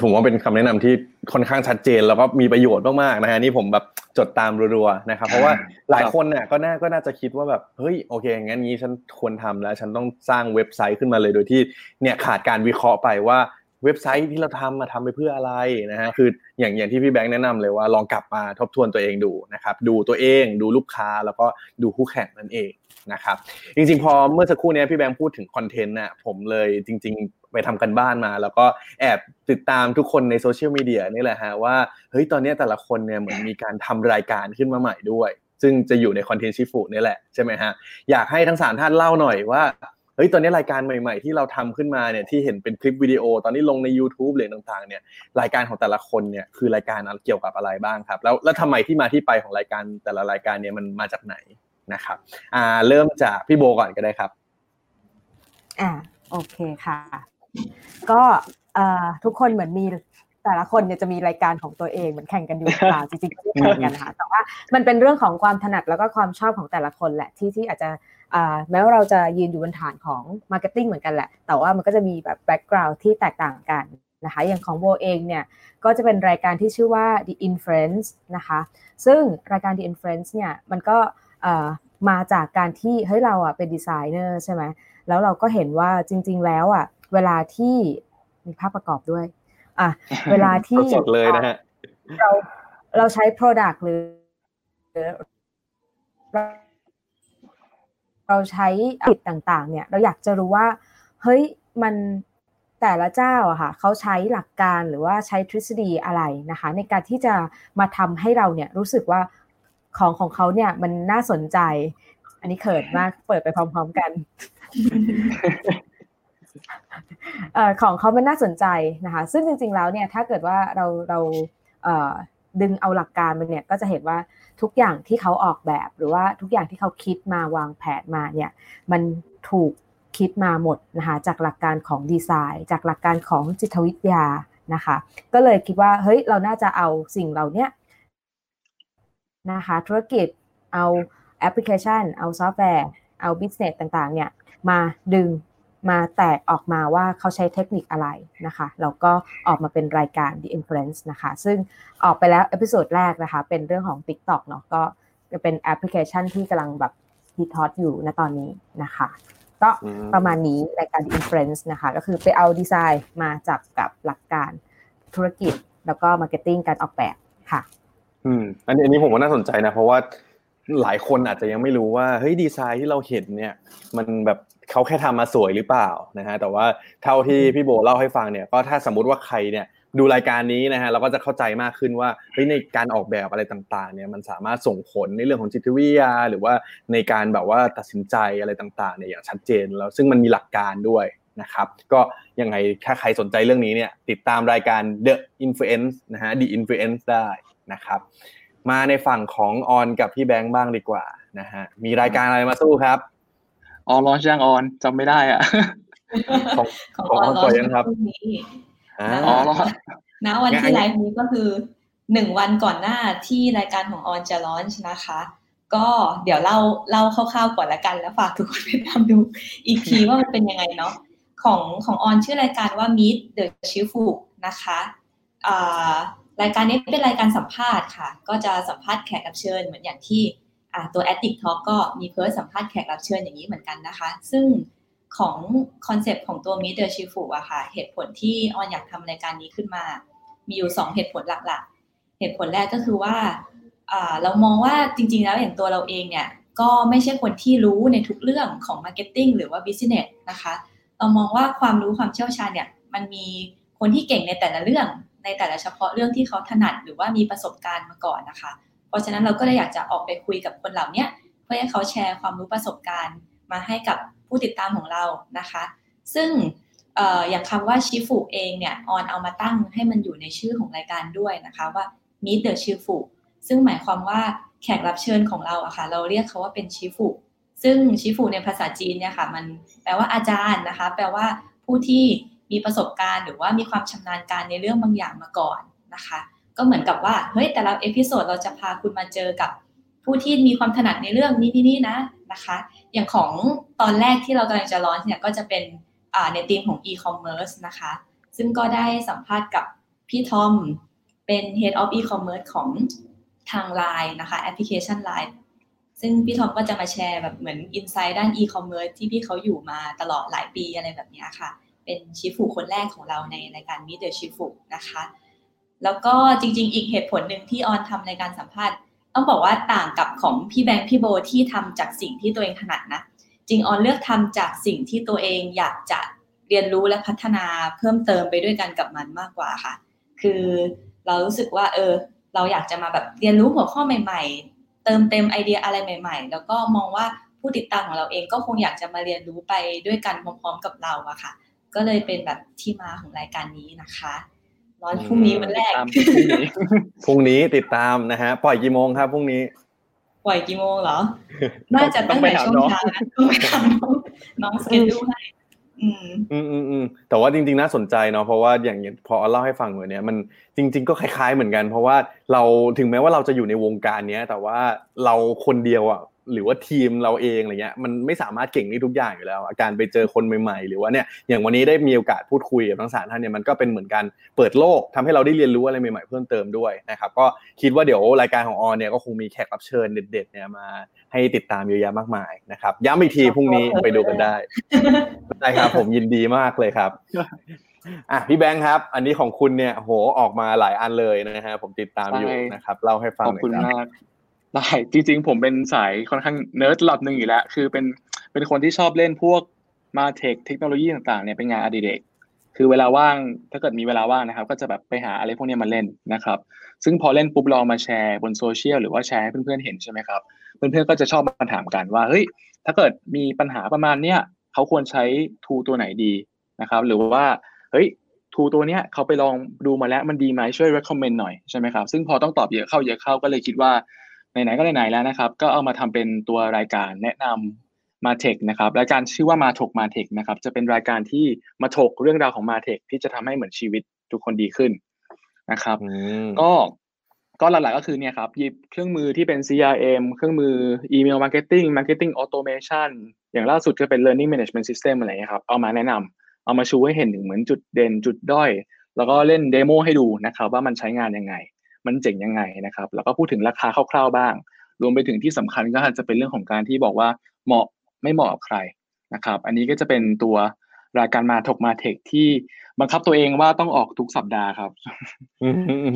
ผมว่าเป็นคำแนะนำที่ค่อนข้างชัดเจนแล้วก็มีประโยชน์มากๆนะฮะนี่ผมแบบจดตามรัวๆนะครับเพราะว่าหลายคนเนี่ยก็น่าก็น่าจะคิดว่าแบบเฮ้ยโอเคงั้นงี้ฉันควรทำแล้ว ฉันต้องสร้างเว็บไซต์ขึ้นมาเลยโดยที่เนี่ยขาดการวิเคราะห์ไปว่าเว็บไซต์ที่เราทำมาทำไปเพื่ออะไรนะฮะคืออย่างอย่างที่พี่แบงค์แนะนำเลยว่าลองกลับมาทบทวนตัวเองดูนะครับดูตัวเองดูลูกค้าแล้วก็ดูคู่แข่งนั่นเองนะครับจริงๆพอเมื่อสักครู่นี้พี่แบงค์พูดถึงคอนเทนต์น่ะผมเลยจริงๆ ไปทำกันบ้านมา แล้วก็แอบติดตามทุกคนในโซเชียลมีเดียนี่แหละฮะว่าเฮ้ยตอนนี้แต่ละคนเนี่ยเหมือนมีการทำรายการขึ้นมาใหม่ด้วย ซึ่งจะอยู่ในคอนเทนต์ชิฟูนี่แหละใช่ไหมฮะอยากให้ทั้งสามท่านเล่าหน่อยว่าเฮ้ยตอนนี้รายการใหม่ ๆ ที่เราทำขึ้นมาเนี่ยที่เห็นเป็นคลิปวิดีโอ ตอนนี้ลงใน YouTube หรือต่างๆเนี่ยรายการของแต่ละคนเนี่ยคือรายการเกี่ยวกับอะไรบ้างครับ แล้วแล้วทำไมที่มาที่ไปของรายการแต่ละรายการเนี่ยมันมาจากไหนนะครับอ่าเริ่มจากพี่โบก่อนก็ได้ครับอ่าโอเคค่ะ ก็เอ่อทุกคนเหมือนมีแต่ละคนเนี่ยจะมีรายการของตัวเองเหมือนแข่งกันอยู่เปล่าจริงๆไม่ได้แข่งกันนะคะแต่ว่ามันเป็นเรื่องของความถนัดแล้วก็ความชอบของแต่ละคนแหละที่ที่อาจจะอ่าแม้ว่าเราจะยืนอยู่บนฐานของ Marketing เหมือนกันแหละ แต่ว่ามันก็จะมีแบบแบ็กกราวด์ที่แตกต่างกันนะคะอย่างของโบเองเนี่ยก็จะเป็นรายการที่ชื่อว่า The Influence นะคะซึ่งรายการ The Influence เนี่ยมันก็มาจากการที่เฮ้ยเราอะเป็นดีไซเนอร์ใช่ไหมแล้วเราก็เห็นว่าจริง ๆ แล้วอะ เวลาที่มีภาพประกอบด้วย อะ เวลาที่สดเลยนะฮะเราเราใช้ Product หรือเราใช้ผลิตต่าง ๆ เนี่ย เราอยากจะรู้ว่า เฮ้ยมันแต่ละเจ้าอะค่ะเขาใช้หลักการหรือว่าใช้ทฤษฎีอะไรนะคะ ในการที่จะมาทำให้เราเนี่ยรู้สึกว่าของของเขาเนี่ยมันน่าสนใจ อันนี้เขินมากเปิดไปพร้อม ๆกันเอ่อ ของเขามันน่าสนใจนะคะ ซึ่งจริง ๆ แล้วเนี่ยถ้าเกิดว่าเราเราดึงเอาหลักการมันเนี่ยก็จะเห็นว่าทุกอย่างที่เขาออกแบบ หรือว่าทุกอย่างที่เขาคิดมาวางแผนมาเนี่ยมันถูกคิดมาหมดนะคะจากหลักการของดีไซน์ จากหลักการของจิตวิทยานะคะ ก็เลยคิดว่าเฮ้ยเราน่าจะเอาสิ่งเหล่านี้นะคะธุรกิจเอาแอปพลิเคชัน เอาซอฟต์แวร์ เอา business ต่างๆเนี่ยมาดึง มาแตกออกมาว่าเขาใช้เทคนิคอะไรนะคะแล้วก็ออกมาเป็นรายการ The Influence นะคะ ซึ่งออกไปแล้ว episode แรกนะคะ เป็นเรื่องของ TikTok เนาะก็เป็นแอปพลิเคชันที่กำลังแบบฮิตฮอตอยู่ณตอนนี้นะคะ ก็ประมาณนี้รายการ The Influence นะคะ ก็คือไปเอาดีไซน์มาจับกับหลักการธุรกิจ แล้วก็ marketing การออกแบบค่ะ อืมอันนี้อันนี้ผมว่าน่าสนใจนะ เพราะว่าหลายคนอาจจะยังไม่รู้ว่าเฮ้ยดีไซน์ที่เราเห็นเนี่ย มันแบบ เขาแค่ทำมาสวยหรือเปล่านะฮะแต่ว่าเท่าที่พี่โบเล่าให้ฟังเนี่ยก็ถ้าสมมุติว่าใครเนี่ยดูรายการนี้นะฮะเราก็จะเข้าใจมากขึ้นว่าเฮ้ยในการออกแบบอะไรต่างๆเนี่ยมันสามารถส่งผลในเรื่องของจิตวิทยา หรือว่าในการแบบว่าตัดสินใจอะไรต่างๆเนี่ยอย่างชัดเจนแล้วซึ่งมันมีหลักการด้วยนะครับก็ยังไงถ้าใครสนใจเรื่องนี้เนี่ยติดตามรายการ The Influence นะฮะ The Influence ได้นะครับมาในฝั่งของออนกับพี่แบงค์บ้างดีกว่านะฮะมีรายการอะไรมาสู้ครับ ออนลอนยังออนจำไม่ได้อะ ของของของออออนนลปล่ออยนยังครับพรุ่งนี้อ่าอ๋อรอณวันงั้นที่ไลฟ์นี้ก็คือหนึ่งวันก่อนหน้าที่รายการของออนจะลอนช์นะคะ ก็เดี๋ยวเล่าเล่าคร่าวๆก่อนละกันแล้วฝากทุกคนไปตามดูอีกทีว่ามันเป็นยังไงเนาะของของออนชื่อรายการว่า Meet the c h i f u นะคะอ่ารายการนี้เป็นรายการสัมภาษณ์ค่ะ ก็จะสัมภาษณ์แขกรับเชิญเหมือนอย่างที่อ่า ตัว Addict Talk ก็มีเพิร์ธสัมภาษณ์แขกรับเชิญอย่างนี้เหมือนกันนะคะ ซึ่งของคอนเซปต์ของตัว Meet the c h i f อะค่ะ เหตุผลที่ออนอยากทำรายการนี้ขึ้นมา มีอยู่สองเหตุผลหลักๆ เหตุผลแรกก็คือว่าเรามองว่าจริงๆแล้วอย่างตัวเราเองเนี่ยก็ไม่ใช่คนที่รู้ในทุกเรื่องของ Marketing หรือว่า Business นะคะ เรามองว่าความรู้ความเชี่ยวชาญเนี่ยมันมีคนที่เก่งในแต่ละเรื่องในแต่ละเฉพาะเรื่องที่เขาถนัดหรือว่ามีประสบการณ์มาก่อนนะคะ ราะฉะนั้นเราก็เลยอยากจะออกไปคุยกับคนเหล่านี้เพื่อให้เขาแชร์ความรู้ประสบการณ์มาให้กับผู้ติดตามของเรานะคะ ซึ่งอย่างคำว่าชิฟุเองเนี่ยออนเอามาตั้งให้มันอยู่ในชื่อของรายการด้วยนะคะว่า Meet the ชิฟุซึ่งหมายความว่าแขกรับเชิญของเราอะค่ะเราเรียกเขาว่าเป็นชิฟุซึ่งชิฟุในภาษาจีนเนี่ยค่ะมันแปลว่าอาจารย์นะคะ แปลว่าผู้ที่มีประสบการณ์ หรือว่ามีความชำนาญการในเรื่องบางอย่างมาก่อนนะคะ ก็เหมือนกับว่าเฮ้ยแต่ละเอพิโซดเราจะพาคุณมาเจอกับผู้ที่มีความถนัดในเรื่องนี้นี่นะนะคะ อย่างของตอนแรกที่เรากำลังจะร้อนเนี่ยก็จะเป็นในทีมของ e-commerce นะคะ ซึ่งก็ได้สัมภาษณ์กับพี่ทอมเป็น Head of e-commerce ของทาง Line นะคะแอปพลิเคชัน Line ซึ่งพี่ทอมก็จะมาแชร์แบบเหมือนอินไซด์ด้าน e-commerce ที่พี่เขาอยู่มาตลอดหลายปีอะไรแบบนี้ค่ะ เป็นชิฟูคนแรกของเราในรายการ Meet the ชิฟูนะคะ แล้วก็จริง ๆ อีกเหตุผลหนึ่งที่ออนทำในการสัมภาษณ์ ต้องบอกว่าต่างกับของพี่แบงค์พี่โบที่ทำจากสิ่งที่ตัวเองถนัดนะ จริงออนเลือกทำจากสิ่งที่ตัวเองอยากจะเรียนรู้และพัฒนาเพิ่มเติมไปด้วยกันกับมันมากกว่าค่ะ คือเรารู้สึกว่าเออ เราอยากจะมาแบบเรียนรู้หัวข้อใหม่ ๆ เติมเต็มไอเดียอะไรใหม่ ๆ แล้วก็มองว่าผู้ติดตามของเราเองก็คงอยากจะมาเรียนรู้ไปด้วยกันพร้อมๆกับเราอะค่ะ ก็เลยเป็นแบบที่มาของรายการนี้นะคะ ร้อนพรุ่งนี้วันแรกพรุ่งนี้ติดตามนะฮะ ปล่อยกี่โมงครับพรุ่งนี้ ปล่อยกี่โมงเหรอ น่าจะตั้งแต่ช่วงเช้าต้องไปทำน้องสเกจดูให้อืมอืมอืมแต่ว่าจริงๆน่าสนใจเนาะเพราะว่าอย่างพอเล่าให้ฟังเหมือนเนี้ยมันจริง ๆ ก็คล้ายๆเหมือนกัน เพราะว่าเราถึงแม้ว่าเราจะอยู่ในวงการเนี้ย แต่ว่าเราคนเดียวอะ หรือว่าทีมเราเองอะไรเงี้ยมันไม่สามารถเก่งได้ทุกอย่างอยู่แล้วการไปเจอคนใหม่ๆ หรือว่าเนี่ยอย่างวันนี้ได้มีโอกาสพูดคุยกับทั้งสามท่านเนี่ยมันก็เป็นเหมือนการเปิดโลกทำให้เราได้เรียนรู้อะไรใหม่ๆเพิ่มเติมด้วยนะครับก็คิดว่าเดี๋ยวรายการของออนเนี่ยก็คงมีแขกรับเชิญเด็ดๆเนี่ยมาให้ติดตามเยอะแยะมากมายนะครับย้ำอีกทีพรุ่งนี้ไปดูกันได้ได้ครับผมยินดีมากเลยครับอะพี่แบงค์ครับ อันนี้ของคุณเนี่ยโหออกมาหลายอันเลยนะฮะผมติดตามอยู่นะครับเล่าให้ฟังหน่อยครับขอบคุณมาก ได้จริง ๆ ผมเป็นสายค่อนข้างเนิร์ดระดับหนึ่งอยู่แล้ว คือเป็นเป็นคนที่ชอบเล่นพวก MarTech เทคโนโลยีต่างๆเนี่ยเป็นงานอดิเรกคือเวลาว่างถ้าเกิดมีเวลาว่างนะครับ ก็จะแบบไปหาอะไรพวกนี้มาเล่นนะครับ ซึ่งพอเล่นปุ๊บลองมาแชร์บนโซเชียลหรือว่าแชร์ให้เพื่อนๆเห็นใช่ไหมครับ เพื่อนๆก็จะชอบมาถามกันว่าเฮ้ยถ้าเกิดมีปัญหาประมาณเนี้ยเขาควรใช้ทูตัวไหนดีนะครับ หรือว่าเฮ้ยทูตัวเนี้ยเขาไปลองดูมาแล้วมันดีไหมช่วย recommend หน่อยใช่ไหมครับซึ่งพอต้องตอบเยอะเข้าเยอะเข้าก็เลยคิดว่า ไหนๆก็ไหนๆแล้วนะครับ ก็เอามาทำเป็นตัวรายการแนะนำมาเทคนะครับรายการชื่อว่ามาถกมาเทคนะครับจะเป็นรายการที่มาถกเรื่องราวของ MarTech ที่จะทำให้เหมือนชีวิตทุกคนดีขึ้นนะครับก็ก็หลักๆก็คือเนี่ยครับหยิบเครื่องมือที่เป็น CRM เครื่องมือ email marketing marketing automation อย่างล่าสุดก็เป็น learning management system อะไรเงี้ยครับเอามาแนะนำเอามาชูให้เห็นถึงเหมือนจุดเด่นจุดด้อย แล้วก็เล่น demo ให้ดูนะครับว่ามันใช้งานยังไง มันเจ๋งยังไงนะครับ แล้วก็พูดถึงราคาคร่าวๆบ้าง รวมไปถึงที่สำคัญก็อาจจะเป็นเรื่องของการที่บอกว่าเหมาะไม่เหมาะกับใครนะครับ อันนี้ก็จะเป็นตัวรายการมาถกมาเทคที่บังคับตัวเองว่าต้องออกทุกสัปดาห์ครับ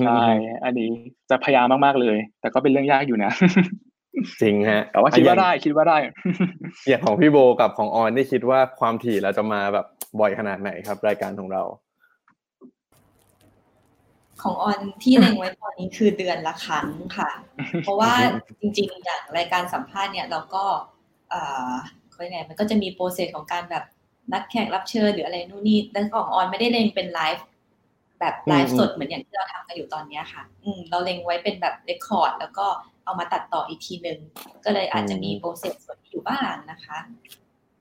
ใช่อันนี้จะพยายามมากๆเลย แต่ก็เป็นเรื่องยากอยู่นะจริงฮะแต่ว่าคิดว่าได้คิดว่าได้อย่างของพี่โบกับของออนนี่คิดว่าความถี่เราจะมาแบบบ่อยขนาดไหนครับ รายการของเรา ของออนที่เล็งไว้ตอนนี้คือเดือนละครั้งค่ะ เพราะว่าจริงๆอย่างรายการสัมภาษณ์เนี่ยเราก็อ่าเขาไงมันก็จะมี process ของการแบบนัดแขกรับเชิญหรืออะไรนู่นนี่แต่ของออนไม่ได้เล็งเป็นไลฟ์แบบไลฟ์สดเหมือนอย่างที่เราทำกันอยู่ตอนนี้ค่ะ อืมเราเล็งไว้เป็นแบบ record แล้วก็เอามาตัดต่ออีกทีหนึ่งก็เลยอาจจะมี process ส่วนอยู่บ้างนะคะ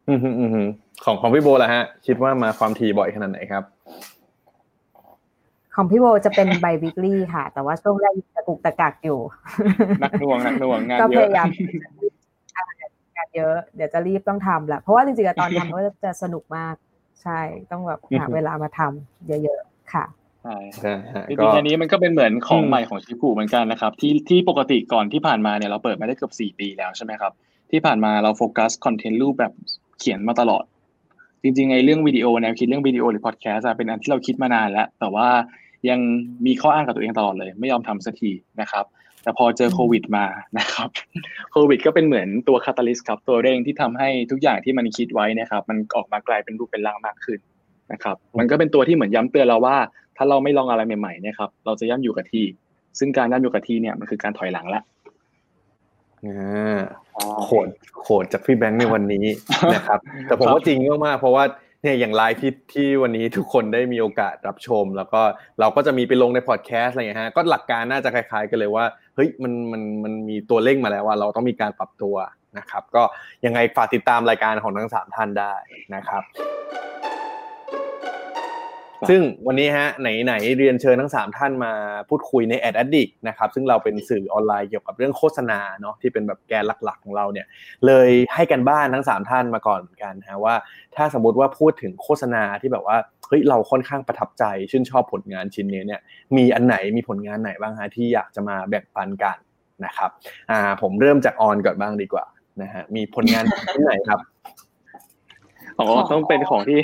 อืมอืมของของพี่โบล่ะฮะ คิดว่ามาความถี่บ่อยขนาดไหนครับ ของพี่โบจะเป็น bi-weekly ค่ะ แต่ว่าช่วงแรกตะกุกตะกักอยู่นักหน่วงนักหน่วงงานเยอะก็พยายามงานเยอะ เดี๋ยวจะรีบต้องทำแหละเพราะว่าจริงๆตอนทำก็จะสนุกมาก ใช่ต้องแบบหาเวลามาทำเยอะๆค่ะใช่จริงๆอันนี้มันก็เป็นเหมือนของใหม่ของ Shifu เหมือนกันนะครับ ที่ที่ปกติก่อนที่ผ่านมาเนี่ยเราเปิดมาได้เกือบสี่ปีแล้วใช่ไหมครับ ที่ผ่านมาเราโฟกัสคอนเทนต์รูปแบบเขียนมาตลอด จริงๆไอ้เรื่องวิดีโอแนวคิดเรื่องวิดีโอหรือพอดแคสต์เป็นอันที่เราคิดมานานแล้ว แต่ว่ายังมีข้ออ้างกับตัวเองตลอดเลย ไม่ยอมทำสักทีนะครับ แต่พอเจอโควิดมานะครับโควิด ก็เป็นเหมือนตัว catalyst ครับตัวเร่งที่ทำให้ทุกอย่างที่มันคิดไว้นะครับ มันออกมากลายเป็นรูปเป็นร่างมากขึ้นนะครับ มันก็เป็นตัวที่เหมือนย้ำเตือนเราว่า ถ้าเราไม่ลองอะไรใหม่ๆเนี่ยครับเราจะย่ำอยู่กับที่ ซึ่งการย่ำอยู่กับที่เนี่ยมันคือการถอยหลังละ โหดโหดจากพี่แบงค์ในวันนี้นะครับ แต่ผมว่าจริงมากๆเพราะว่าเนี่ยอย่างไลฟ์ที่ที่วันนี้ทุกคนได้มีโอกาสรับชม แล้วก็เราก็จะมีไปลงในพอดแคสต์อะไรอย่างเงี้ยฮะก็หลักการน่าจะคล้ายๆกันเลยว่าเฮ้ยมันมันมันมีตัวเร่งมาแล้วว่าเราต้องมีการปรับตัวนะครับ ก็ยังไงฝากติดตามรายการของทั้งสามท่านได้นะครับ ซึ่งวันนี้ฮะไหนไหนเรียนเชิญทั้ง 3 ท่านมาพูดคุยใน Ad Addict นะครับซึ่งเราเป็นสื่อออนไลน์เกี่ยวกับเรื่องโฆษณาเนาะที่เป็นแบบแกนหลักๆของเราเนี่ยเลยให้กันบ้านทั้ง 3 ท่านมาก่อนเหมือนกันฮะว่า ถ้าสมมติว่าพูดถึงโฆษณาที่แบบว่าเฮ้ยเราค่อนข้างประทับใจชื่นชอบผลงานชิ้นนี้เนี่ยมีอันไหนมีผลงานไหนบ้างฮะที่อยากจะมาแบ่งปันกันนะครับอ่าผมเริ่มจากออนก่อนบ้างดีกว่านะฮะมีผลงานชิ้นไหนครับอ๋อต้องเป็นของที่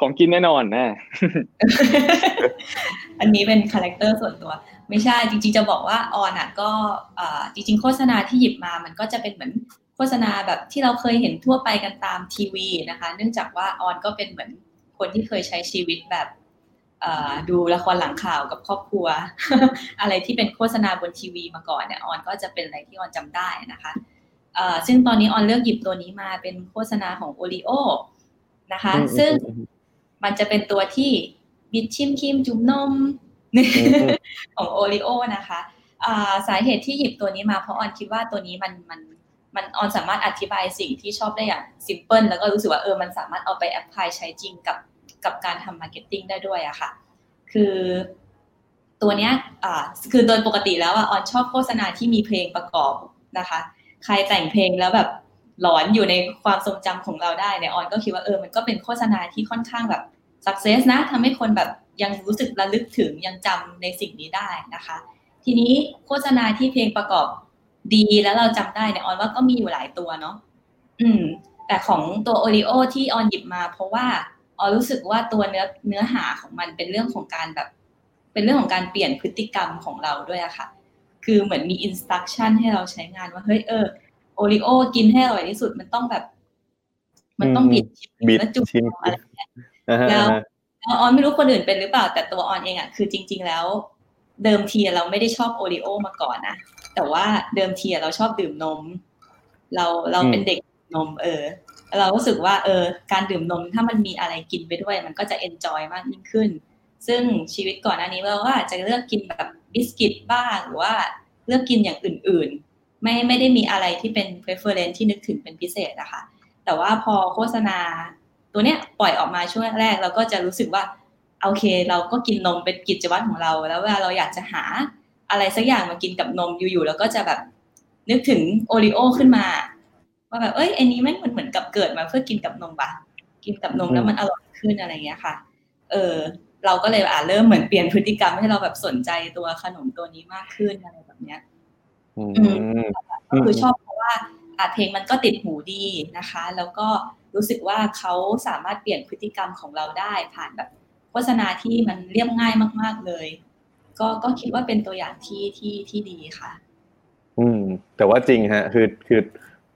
ของกินแน่นอนนะอันนี้เป็นคาแรคเตอร์ส่วนตัว ไม่ใช่จริงๆจะบอกว่าออนอะก็จริงๆ โฆษณาที่หยิบมามันก็จะเป็นเหมือนโฆษณาแบบที่เราเคยเห็นทั่วไปกันตามทีวีนะคะ เนื่องจากว่าออนก็เป็นเหมือนคนที่เคยใช้ชีวิตแบบดูละครหลังข่าวกับครอบครัว อะไรที่เป็นโฆษณาบนทีวีมาก่อนเนี่ยออนก็จะเป็นอะไรที่ออนจำได้นะคะซึ่งตอนนี้ออนเลือกหยิบตัวนี้มาเป็นโฆษณาของโอริโอนะคะ ซึ่ง มันจะเป็นตัวที่บิดชิมครีมจุ่มนมของโอริโอนะคะสาเหตุที่หยิบตัวนี้มาเพราะออนคิดว่าตัวนี้มันมันมันออนสามารถอธิบายสิ่งที่ชอบได้อย่าง simple แล้วก็รู้สึกว่าเออมันสามารถเอาไป apply ใช้จริงกับกับการทำ marketing ได้ด้วยอะค่ะ คือตัวเนี้ยอ่าคือโดยปกติแล้วอะออนชอบโฆษณาที่มีเพลงประกอบนะคะ ใครแต่งเพลงแล้วแบบ หลอนอยู่ในความทรงจำของเราได้เนี่ยออนก็คิดว่าเออมันก็เป็นโฆษณาที่ค่อนข้างแบบsuccess นะทำให้คนแบบยังรู้สึกระลึกถึงยังจำในสิ่งนี้ได้นะคะ ทีนี้โฆษณาที่เพลงประกอบดีแล้วเราจำได้เนี่ยออนว่าก็มีอยู่หลายตัวเนาะอืม แต่ของตัวโอริโอที่ออนหยิบมา เพราะว่าออนรู้สึกว่าตัวเนื้อเนื้อหาของมันเป็นเรื่องของการแบบ เป็นเรื่องของการเปลี่ยนพฤติกรรมของเราด้วยอะค่ะ คือเหมือนมี instruction ให้เราใช้งานว่าเฮ้ยเออ โอริโอกินให้อร่อยที่สุดมันต้องแบบ มันต้องบิดบิดแล้วจุ่มอะไรเงี้ยอ่าฮะแล้วอ่าฮะแล้วออนไม่รู้คนอื่นเป็นหรือเปล่าแต่ตัวออนเองอะคือจริง ๆ แล้ว เดิมทีเราไม่ได้ชอบโอริโอมาก่อนนะแต่ว่าเดิมทีเราชอบดื่มนม เราเราเป็นเด็กนม เออ เรารู้สึกว่า เออ การดื่มนมถ้ามันมีอะไรกินไปด้วย มันก็จะ enjoy มากยิ่งขึ้น ซึ่งชีวิตก่อนหน้านี้เราก็อาจจะเลือกกินแบบบิสกิตบ้างหรือว่าเลือกกินอย่างอื่นๆ ไม่ไม่ได้มีอะไรที่เป็น preference ที่นึกถึงเป็นพิเศษนะคะแต่ว่าพอโฆษณา ตัวเนี้ยปล่อยออกมาช่วงแรกเราก็จะรู้สึกว่าโอเค เราก็กินนมเป็นกิจวัตรของเรา แล้วเวลาเราอยากจะหาอะไรสักอย่างมากินกับนมอยู่ๆแล้วก็จะแบบนึกถึงโอริโอขึ้นมา ว่าแบบเอ้ยอันนี้ม่เหมือนเหมือนกับเกิดมาเพื่อกินกับนมปะกินกับนมแล้วมันอร่อยขึ้นอะไรเงี้ยค่ะ เออ เราก็เลยอ่าเริ่มเหมือนเปลี่ยนพฤติกรรมให้เราแบบสนใจตัวขนมตัวนี้มากขึ้นอะไรแบบเนี้ย ก็คือชอบเพราะว่าอาเพลงมันก็ติดหูดีนะคะ แล้วก็รู้สึกว่าเขาสามารถเปลี่ยนพฤติกรรมของเราได้ ผ่านแบบโฆษณาที่มันเรียบง่ายมาก ๆเลย ก็ก็คิดว่าเป็นตัวอย่างที่ที่ที่ดีค่ะ อืม แต่ว่าจริงฮะ คือคือ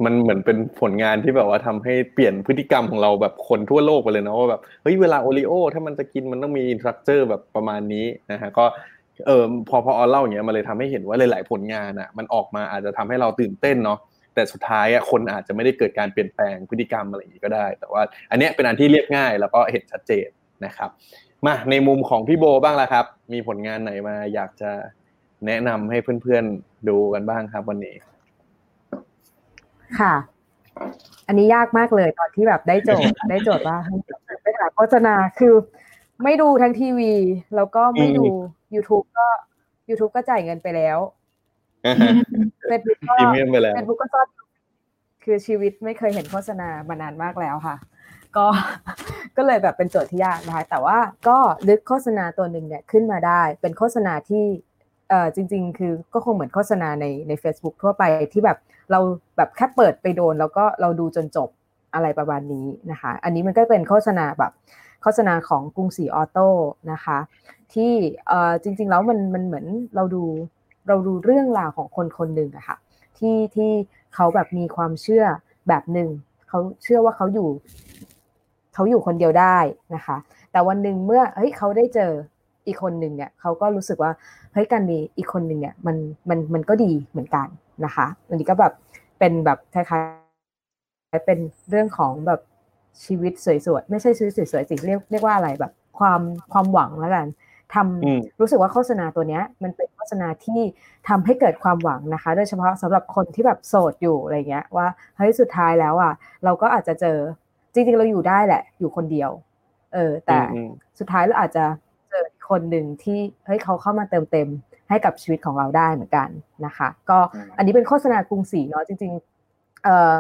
มันเหมือนเป็นผลงานที่แบบว่าทำให้เปลี่ยนพฤติกรรมของเราแบบคนทั่วโลกไปเลยเนาะว่าแบบเฮ้ยเวลาโอริโอถ้ามันจะกินมันต้องมีอินสตรัคเจอร์แบบประมาณนี้นะฮะก็ เออพอพอออนเล่าอย่างเงี้ยมันเลยทำให้เห็นว่าหลาย ๆ ผลงานอะ มันออกมาอาจจะทำให้เราตื่นเต้นเนาะแต่สุดท้ายอะคนอาจจะไม่ได้เกิดการเปลี่ยนแปลงพฤติกรรมอะไรอย่างงี้ก็ได้ แต่ว่า อันเนี้ยเป็นอันที่เรียบง่ายแล้วก็เห็นชัดเจนนะครับ มาในมุมของพี่โบบ้างละครับ มีผลงานไหนมาอยากจะแนะนำให้เพื่อน ๆ ดูกันบ้างครับวันนี้ ค่ะ อันนี้ยากมากเลยตอนที่แบบได้โจทย์ได้โจทย์ว่าให้ไปหาโฆษณาคือ ไม่ดูทั้งทีวี แล้วก็ไม่ดู YouTube ก็ YouTube ก็จ่ายเงินไปแล้วเฟซบุ๊กก็พรีเมียมไปแล้วเฟซบุ๊กก็ซ่อนคือชีวิตไม่เคยเห็นโฆษณามานานมากแล้วค่ะ ก็ก็เลยแบบเป็นโจทย์ที่ยากนะคะแต่ว่าก็นึกโฆษณาตัวหนึ่งเนี่ยขึ้นมาได้ เป็นโฆษณาที่เอ่อจริง ๆ คือก็คงเหมือนโฆษณาในใน Facebook ทั่วไปที่แบบเราแบบแค่เปิดไปโดน แล้วก็เราดูจนจบอะไรประมาณนี้นะคะ อันนี้มันก็เป็นโฆษณาแบบโฆษณาของกรุงศรีออโต้นะคะที่เอ่อจริง ๆ แล้วมันมันเหมือนเราดูเราดูเรื่องราวของคนคนหนึ่งอะค่ะที่ที่เขาแบบมีความเชื่อแบบหนึ่งเขาเชื่อว่าเขาอยู่เขาอยู่คนเดียวได้นะคะ แต่วันหนึ่งเมื่อเฮ้ยเขาได้เจออีกคนหนึ่งเนี่ยเขาก็รู้สึกว่าเฮ้ยการมีอีกคนหนึ่งเนี่ยมันมันมันก็ดีเหมือนกันนะคะอันนี้ก็แบบเป็นแบบคล้ายๆเป็นเรื่องของแบบชีวิตสวยๆไม่ใช่ชีวิตสวยๆสิเรียกเรียกว่าอะไรแบบความความหวังแล้วกัน ทำรู้สึกว่าโฆษณาตัวเนี้ย มันเป็นโฆษณาที่ทำให้เกิดความหวังนะคะ โดยเฉพาะสำหรับคนที่แบบโสดอยู่อะไรเงี้ยว่าเฮ้ยสุดท้ายแล้วอะ เราก็อาจจะเจอจริงๆเราอยู่ได้แหละ อยู่คนเดียว เออ แต่สุดท้ายเราอาจจะเจอคนหนึ่งที่เฮ้ยเขาเข้ามาเติมเต็มให้กับชีวิตของเราได้เหมือนกันนะคะ ก็อันนี้เป็นโฆษณากรุงศรีเนาะจริงๆเอ่อ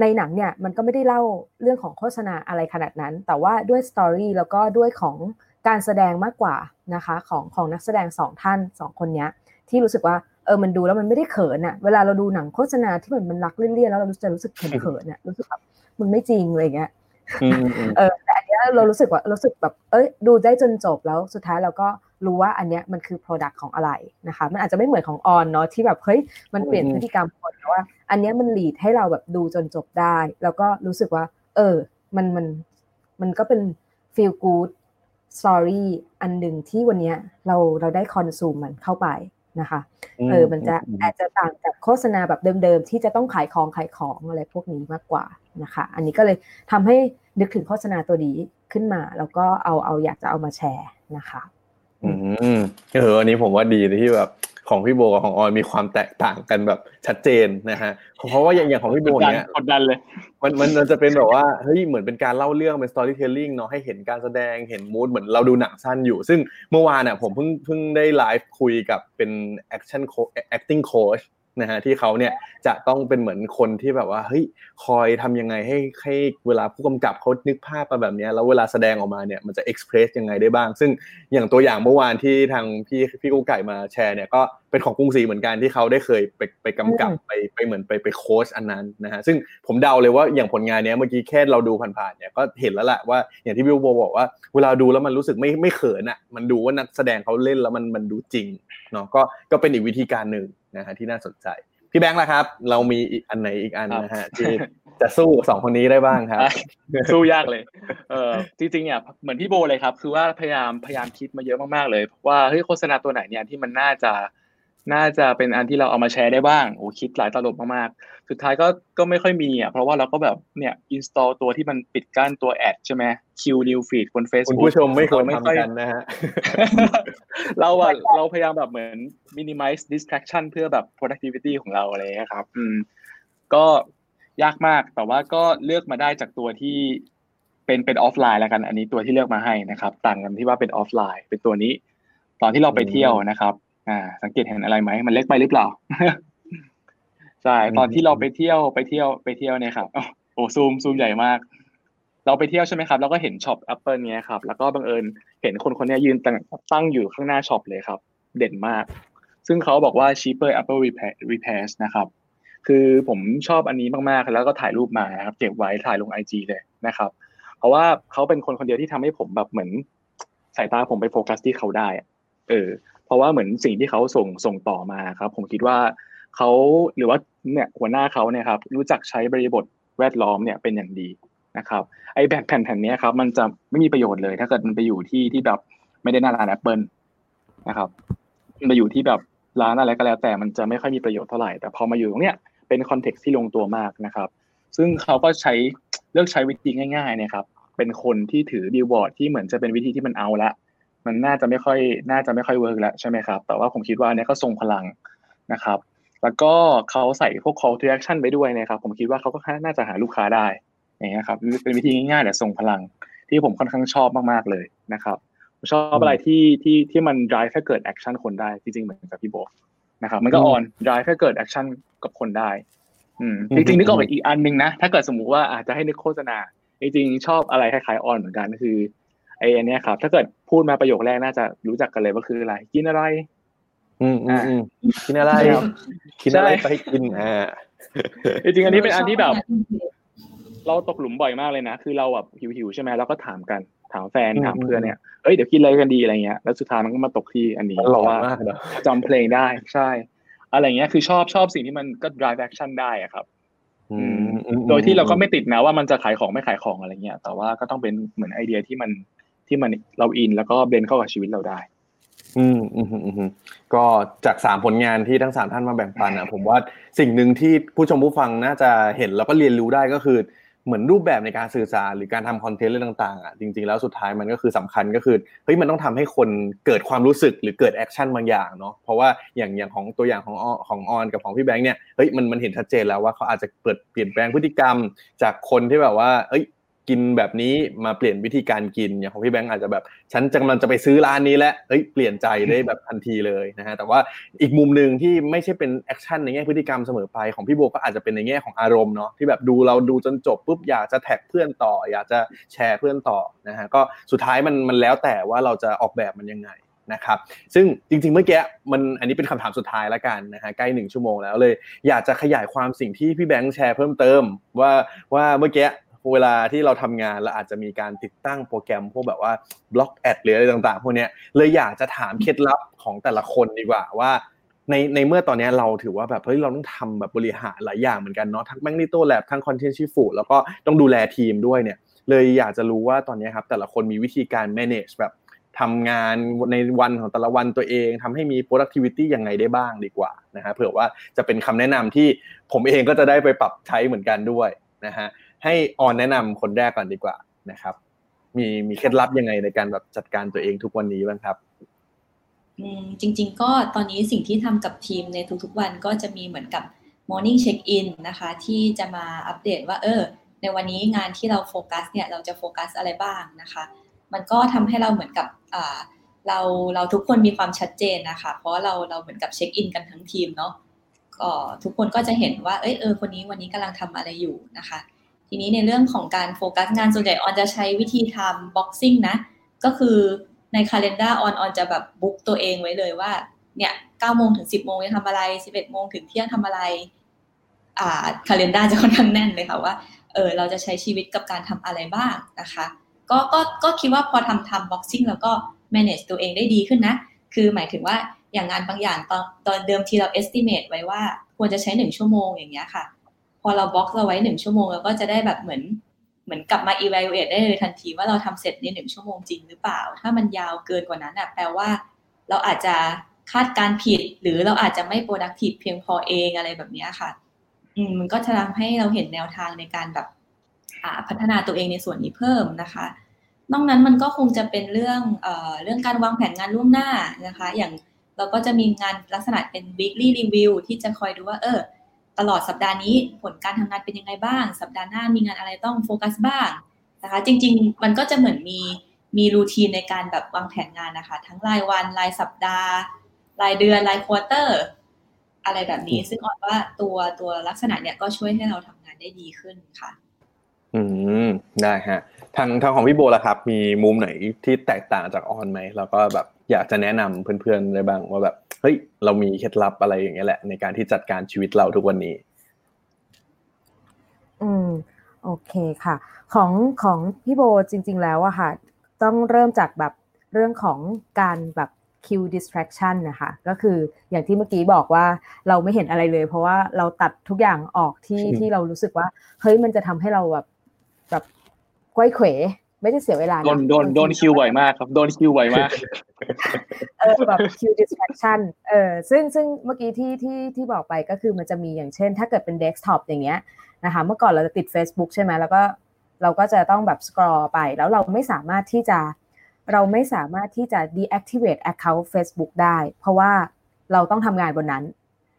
ในหนังเนี่ยมันก็ไม่ได้เล่าเรื่องของโฆษณาอะไรขนาดนั้น แต่ว่าด้วยสตอรี่แล้วก็ด้วยของ การแสดงมากกว่านะคะของของนักแสดงสองท่านสองคนนี้ที่รู้สึกว่าเออมันดูแล้วมันไม่ได้เขินอะเวลาเราดูหนังโฆษณาที่มันมันรักเลี่ยนๆแล้วเราจะรู้สึกเขินเขินอะรู้สึกแบบมันไม่จริงอะไรเงี้ยเออแต่อันนี้เรารู้สึกว่ารู้สึกแบบเอ้ยดูได้จนจบแล้วสุดท้ายเราก็รู้ว่าอันเนี้ยมันคือ Product ของอะไรนะคะมันอาจจะไม่เหมือนของออนเนาะที่แบบเฮ้ยมันเปลี่ยนพฤติกรรมคนแต่ว่า อันเนี้ยมันหลีดให้เราแบบดูจนจบได้ แล้วก็รู้สึกว่า เออ มันมันมันก็เป็น feel good story อันหนึ่งที่วันนี้เราเราได้คอนซูมมันเข้าไปนะคะเออมันจะอาจจะต่างจากโฆษณาแบบเดิมๆ ที่จะต้องขายของขายของอะไรพวกนี้มากกว่านะคะ อันนี้ก็เลยทำให้นึกถึงโฆษณาตัวนี้ขึ้นมา แล้วก็เอาเอาอยากจะเอามาแชร์นะคะ อืมเอออันนี้ผมว่าดีที่แบบ ของพี่โบกับของออยมีความแตกต่างกันแบบชัดเจนนะฮะเพราะว่าอย่างอย่างของพี่โบเนี้ยกดดันเลยมันมันมันจะเป็นแบบว่าเฮ้ยเหมือนเป็นการเล่าเรื่องเป็น storytelling เนาะให้เห็นการแสดงเห็นมูดเหมือนเราดูหนังสั้นอยู่ ซึ่งเมื่อวานอะผมเพิ่งเพิ่งได้ไลฟ์คุยกับเป็น action coach acting coach นะฮะที่เขาเนี่ยจะต้องเป็นเหมือนคนที่แบบว่าเฮ้ยคอยทำยังไงให้ให้เวลาผู้กำกับเขานึกภาพมาแบบนี้แล้วเวลาแสดงออกมาเนี่ยมันจะเอ็กซ์เพรสยังไงได้บ้าง ซึ่งอย่างตัวอย่างเมื่อวานที่ทางพี่พี่กู้ไก่มาแชร์เนี่ยก็เป็นของกรุงศรีเหมือนกันที่เขาได้เคยไปไปกำกับไปไปเหมือนไปไปโค้ชอันนั้นนะฮะซึ่งผมเดาเลยว่าอย่างผลงานเนี้ยเมื่อกี้แค่เราดูผ่านๆเนี่ยก็เห็นแล้วแหละว่าอย่างที่พี่โบบอกว่า เวลาดูแล้วมันรู้สึกไม่ไม่เขินอะมันดูว่านักแสดงเขาเล่นแล้วมันมันดูจริงเนาะก็ก็เป็นอีกวิธีการหนึ่ง นะฮะที่น่าสนใจ พี่แบงค์ล่ะครับ เรามีอีกอันไหนอีกอันนะฮะที่จะสู้สองคนนี้ได้บ้างครับ สู้ยากเลย เออจริงๆเนี่ยเหมือนพี่โบเลยครับ คือว่าพยายามพยายามคิดมาเยอะมากๆเลยว่าเฮ้ยโฆษณาตัวไหนเนี่ยที่มันน่าจะ น่าจะเป็นอันที่เราเอามาแชร์ได้บ้างโอ้คิดหลายตลบมากๆ สุดท้ายก็ก็ไม่ค่อยมีอะเพราะว่าเราก็แบบเนี่ย install ตัวที่มันปิดกั้นตัว ad ใช่ไหม kill news feed บน Facebook คุณผู้ชมไม่ควรทำกันนะฮะเราอะเราพยายามแบบเหมือน minimize distraction เพื่อแบบ productivity ของเราอะไรเงี้ยครับ อืม ก็ยากมากแต่ว่าก็เลือกมาได้จากตัวที่เป็นเป็นออฟไลน์แล้วกัน อันนี้ตัวที่เลือกมาให้นะครับ ต่างกันที่ว่าเป็นออฟไลน์ เป็นตัวนี้ ตอนที่เราไปเที่ยวนะครับ อ่า สังเกตเห็นอะไรไหมมันเล็กไปหรือเปล่าใช่ตอนที่เราไปเที่ยวไปเที่ยวไปเที่ยวเนี่ยครับโอ้ซูมซูมใหญ่มาก เราไปเที่ยวใช่ไหมครับ แล้วก็เห็นช็อปแอปเปิลเนี้ยครับ แล้วก็บังเอิญเห็นคนคนนี้ยืนตั้งตั้งอยู่ข้างหน้าช็อปเลยครับ เด่นมาก ซึ่งเขาบอกว่า cheaper Apple repair repairs นะครับ คือผมชอบอันนี้มากๆ แล้วก็ถ่ายรูปมาครับ เก็บไว้ถ่ายลงไอจเลยนะครับ เพราะว่าเขาเป็นคนคนเดียวที่ทำให้ผมแบบเหมือนสายตาผมไปโฟกัสที่เขาได้ เออเพ ราะว่าเหมือนสิ่งที่เขาส่งส่งต่อมาครับ ผมคิดว่าเขาหรือว่าเนี่ยหัวหน้าเขาเนี่ยครับรู้จักใช้บริบทแวดล้อมเนี่ยเป็นอย่างดีนะครับไอ้แผ่นแผ่นแผ่นนี้ครับมันจะไม่มีประโยชน์เลย ถ้าเกิดมันไปอยู่ที่ที่แบบไม่ได้หน้าร้านแอปเปิลนะครับมันไปอยู่ที่แบบร้านอะไรก็แล้ว แต่มันจะไม่ค่อยมีประโยชน์เท่าไหร่แต่พอมาอยู่ตรงเนี้ยเป็น context ที่ลงตัวมากนะครับ ซึ่งเขาก็ใช้เลือกใช้วิธีง่ายๆนะครับเป็นคนที่ถือบิลบอร์ดที่เหมือนจะเป็นวิธีที่มันเอาละ มันน่าจะไม่ค่อยน่าจะไม่ค่อย work แล้วใช่ไหมครับ แต่ว่าผมคิดว่าอันนี้ก็ทรงพลังนะครับ แล้วก็เขาใส่พวก call to action ไปด้วยนะครับ ผมคิดว่าเขาก็น่าจะหาลูกค้าได้อย่างเงี้ยครับเป็นวิธีง่ายๆแต่ทรงพลังที่ผมค่อนข้างชอบมากๆเลยนะครับผมชอบอะไรที่ที่ที่มัน drive ให้เกิด action คนได้จริงๆเหมือนกับพี่โบนะครับ มันก็ on drive ให้เกิด action กับคนได้อืมจริงๆนึกออกอีกอันนึงนะ ถ้าเกิดสมมุติว่าอาจจะให้นึกโฆษณาจริงๆชอบอะไรคล้ายๆ on เหมือนกันก็คือ ไอ้อันเนี้ยครับ ถ้าเกิดพูดมาประโยคแรกน่าจะรู้จักกันเลยว่าคืออะไร กินอะไร อืมอืมอืมกินอะไรกินอะไรไปกินอ่าจริงๆอันนี้เป็นอันที่แบบ เราตกหลุมบ่อยมากเลยนะ คือเราแบบหิวๆใช่ไหมเราก็ถามกัน ถามแฟนถามเพื่อนเนี่ยเอ้ยเดี๋ยวกินอะไรกันดีอะไรเงี้ยแล้วสุดท้ายมันก็มาตกที่อันนี้เพราะว่าจำเพลงได้ใช่ อะไรเงี้ยคือชอบชอบสิ่งที่มันก็ drive action ได้อะครับโดยที่เราก็ไม่ติดนะว่ามันจะขายของไม่ขายของอะไรเงี้ย แต่ว่าก็ต้องเป็นเหมือนไอเดียที่มัน ที่มันเราอินแล้วก็ blend เข้ากับชีวิตเราได้ อืมอืมอืมก็จากสามผลงานที่ทั้งสามท่านมาแบ่งปันอะผมว่าสิ่งหนึ่งที่ผู้ชมผู้ฟังน่าจะเห็นแล้วก็เรียนรู้ได้ก็คือเหมือนรูปแบบในการสื่อสารหรือการทำคอนเทนต์เรื่องต่างๆอะจริงๆแล้วสุดท้ายมันก็คือสำคัญก็คือเฮ้ยมันต้องทำให้คนเกิดความรู้สึกหรือเกิด action บางอย่างเนาะเพราะว่าอย่างอย่างของตัวอย่างของของออนกับของพี่แบงค์เนี่ยเฮ้ยมันมันเห็นชัดเจนแล้วว่าเขาอาจจะเปิดเปลี่ยนแปลงพฤติกรรม จากคนที่แบบว่าเอ้ย กินแบบนี้มาเปลี่ยนวิธีการกินอย่างของพี่แบงค์อาจจะแบบ ฉันกำลังจะไปซื้อร้านนี้แล้วเฮ้ยเปลี่ยนใจได้แบบทันทีเลยนะฮะแต่ว่าอีกมุมหนึ่งที่ไม่ใช่เป็น action ในแง่พฤติกรรมเสมอไปของพี่โบก็อาจจะเป็นในแง่ของอารมณ์เนาะที่แบบดูเราดูจนจบปุ๊บอยากจะ tag เพื่อนต่อ อยากจะแชร์เพื่อนต่อนะฮะก็สุดท้ายมันมันแล้วแต่ว่าเราจะออกแบบมันยังไงนะครับซึ่งจริงๆเมื่อกี้มันอันนี้เป็นคำถามสุดท้ายแล้วกันนะฮะใกล้หนึ่งชั่วโมงแล้วเลยอยากจะขยายความสิ่งที่พี่แบงค์แชร์เพิ่มเติม ว่าว่าเมื่อกี้ เวลาที่เราทำงานเราอาจจะมีการติดตั้งโปรแกรมพวกแบบว่า block ad หรืออะไรต่างๆพวกนี้เลยอยากจะถามเคล็ดลับของแต่ละคนดีกว่าว่าในในเมื่อตอนนี้เราถือว่าแบบเฮ้ยเราต้องทำแบบบริหารหลายอย่างเหมือนกันเนาะทั้ง Magnetolabs ทั้งคอนเทนต์ชิฟูแล้วก็ต้องดูแลทีมด้วยเนี่ย เลยอยากจะรู้ว่าตอนนี้ครับแต่ละคนมีวิธีการ manage แบบทำงานในวันของแต่ละวันตัวเองทำให้มี productivity ยังไงได้บ้างดีกว่านะฮะเผื่อว่าจะเป็นคำแนะนำที่ผมเองก็จะได้ไปปรับใช้เหมือนกันด้วยนะฮะ ให้ออนแนะนำคนแรกก่อนดีกว่านะครับ มีมีเคล็ดลับยังไงในการแบบจัดการตัวเองทุกวันนี้บ้างครับจริง ๆ ก็ตอนนี้สิ่งที่ทำกับทีมในทุกๆวันก็จะมีเหมือนกับ morning check in นะคะ ที่จะมาอัปเดตว่า เออ ในวันนี้งานที่เราโฟกัสเนี่ยเราจะโฟกัสอะไรบ้างนะคะ มันก็ทำให้เราเหมือนกับเราเราทุกคนมีความชัดเจนนะคะ เพราะเราเราเหมือนกับเช็คอินกันทั้งทีมเนาะก็ทุกคนก็จะเห็นว่าเอยเออคนนี้วันนี้กำลังทำอะไรอยู่นะคะ ทีนี้ในเรื่องของการโฟกัสงานส่วนใหญ่ออนจะใช้วิธี time boxing นะ ก็คือในคาล endar ออนออนจะแบบ book ตัวเองไว้เลยว่า เนี่ย9โมงถึง10โมงจะทำอะไร11โมงถึงเที่ยงทำอะไร อ่าคาล endar จะค่อนข้างแน่นเลยค่ะว่าเออเราจะใช้ชีวิตกับการทำอะไรบ้างนะคะ ก็ก็ก็คิดว่าพอทำทำบ็อกซิ่งแล้วก็ manage ตัวเองได้ดีขึ้นนะ คือหมายถึงว่าอย่างงานบางอย่างตอนตอนเดิมที่เรา estimate ไว้ว่าควรจะใช้หนึ่งชั่วโมงอย่างเงี้ยค่ะ พอเราบล็อกเราไว้หนึ่งชั่วโมงเราก็จะได้แบบเหมือนเหมือนกลับมา evaluate ได้เลยทันทีว่าเราทำเสร็จในหนึ่งชั่วโมงจริงหรือเปล่า ถ้ามันยาวเกินกว่านั้นอะแปลว่า เราอาจจะคาดการผิด หรือเราอาจจะไม่ productive เพียงพอเองอะไรแบบนี้ค่ะ อืมมันก็จะทำให้เราเห็นแนวทางในการแบบอ่าพัฒนาตัวเองในส่วนนี้เพิ่มนะคะ นอกนั้นมันก็คงจะเป็นเรื่องเอ่อเรื่องการวางแผนงานล่วงหน้านะคะ อย่างเราก็จะมีงานลักษณะเป็น weekly review ที่จะคอยดูว่าเออ ตลอดสัปดาห์นี้ผลการทำงานเป็นยังไงบ้าง สัปดาห์หน้ามีงานอะไรต้องโฟกัสบ้างนะคะ จริง ๆ มันก็จะเหมือนมีมีรูทีนในการแบบวางแผนงานนะคะ ทั้งรายวันรายสัปดาห์ รายเดือนรายควอเตอร์ อะไรแบบนี้ ซึ่งออนว่าตัวตัวลักษณะเนี้ยก็ช่วยให้เราทำงานได้ดีขึ้นค่ะ อืมได้ฮะทางทางของพี่โบล่ะครับ มีมุมไหนที่แตกต่างจากออนไหมแล้วก็แบบ อยากจะแนะนำเพื่อนๆได้บ้างว่าแบบเฮ้ยเรามีเคล็ดลับอะไรอย่างเงี้ยแหละ ในการที่จัดการชีวิตเราทุกวันนี้ อืมโอเคค่ะ ของของพี่โบจริง ๆ แล้วอะค่ะ ต้องเริ่มจากแบบเรื่องของการแบบ kill distraction นะคะก็คืออย่างที่เมื่อกี้บอกว่าเราไม่เห็นอะไรเลย เพราะว่าเราตัดทุกอย่างออกที่ที่เรารู้สึกว่า เฮ้ยมันจะทำให้เราแบบแบบไขว้เขวไม่ได้เสียเวลาโดนโดนโดน kill บ่อยมากครับโดน kill บ่อยมาก เออแบบคิว distraction เออซึ่งซึ่งเมื่อกี้ที่ที่ที่บอกไปก็คือมันจะมีอย่างเช่น ถ้าเกิดเป็นเดสก์ท็อปอย่างเงี้ยนะคะเมื่อก่อนเราจะติด Facebook ใช่ไหมแล้วก็เราก็จะต้องแบบ scroll ไป แล้วเราไม่สามารถที่จะเราไม่สามารถที่จะ deactivate account Facebook ได้ เพราะว่าเราต้องทำงานบนนั้น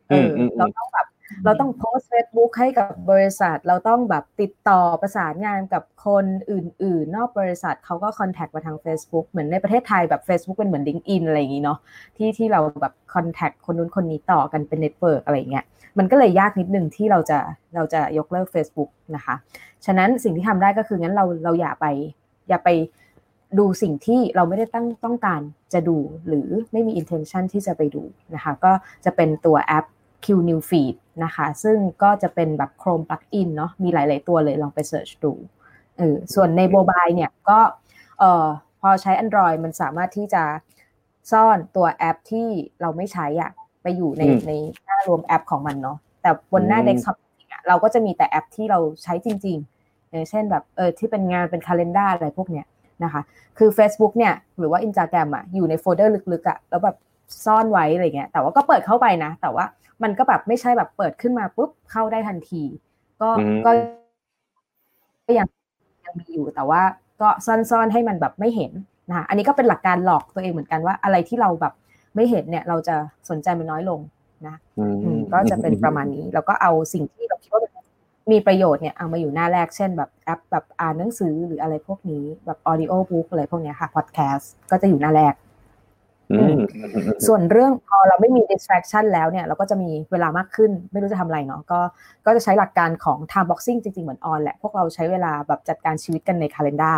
เออเราต้องแบบ เราต้องโพสต์เฟซบุ๊กให้กับบริษัท เราต้องแบบติดต่อประสานงานกับคนอื่น ๆ นอกบริษัทเขาก็ contact มาทาง Facebook เหมือนในประเทศไทยแบบ Facebook เป็นเหมือน LinkedIn อะไรอย่างนี้เนาะที่ที่เราแบบ contact คนนู้นคนนี้ต่อกันเป็น network อะไรเงี้ยมันก็เลยยากนิดนึงที่เราจะเราจะยกเลิก Facebook นะคะ ฉะนั้นสิ่งที่ทำได้ก็คืองั้นเราเราอย่าไปอย่าไปดูสิ่งที่เราไม่ได้ตั้งต้องการจะดูหรือไม่มี intention ที่จะไปดูนะคะ ก็จะเป็นตัวแอป Q New Feed นะคะ ซึ่งก็จะเป็นแบบ Chrome plugin เนาะมีหลาย ๆ ตัวเลยลองไปเสิร์ชดูเออส่วนในโมบายเนี่ยก็เอ่อพอใช้ Android มันสามารถที่จะซ่อนตัวแอปที่เราไม่ใช้อะไปอยู่ในอืมในหน้ารวมแอปของมันเนาะแต่บนหน้าอืมเดสก์ท็อปเราก็จะมีแต่แอปที่เราใช้จริง ๆ อย่างเช่นแบบเออที่เป็นงานเป็นคาล endar อะไรพวกเนี้ยนะคะ คือ Facebook เนี่ยหรือว่า Instagram อะอยู่ในโฟลเดอร์ลึกๆอะแล้วแบบซ่อนไว้อะไรเงี้ยแต่ว่าก็เปิดเข้าไปนะ แต่ว่า มันก็แบบไม่ใช่แบบเปิดขึ้นมาปุ๊บเข้าได้ทันทีก็อืมก็ก็ยังยังมีอยู่แต่ว่าก็ซ่อนๆให้มันแบบไม่เห็นนะคะอันนี้ก็เป็นหลักการหลอกตัวเองเหมือนกันว่าอะไรที่เราแบบไม่เห็นเนี่ย เราจะสนใจมันน้อยลงนะอืมอืมก็จะเป็นประมาณนี้แล้วก็เอาสิ่งที่เราคิดว่ามีประโยชน์เนี่ยเอามาอยู่หน้าแรกเช่นแบบแอปแบบอ่านหนังสือหรืออะไรพวกนี้แบบ audio book อะไรพวกเนี้ยค่ะ podcast ก็จะอยู่หน้าแรกอืม ส่วนเรื่องพอเราไม่มี distraction แล้วเนี่ย เราก็จะมีเวลามากขึ้น ไม่รู้จะทำอะไรเนาะก็ก็จะใช้หลักการของ time boxing จริง ๆ เหมือนออนแหละ พวกเราใช้เวลาแบบจัดการชีวิตกันใน calendar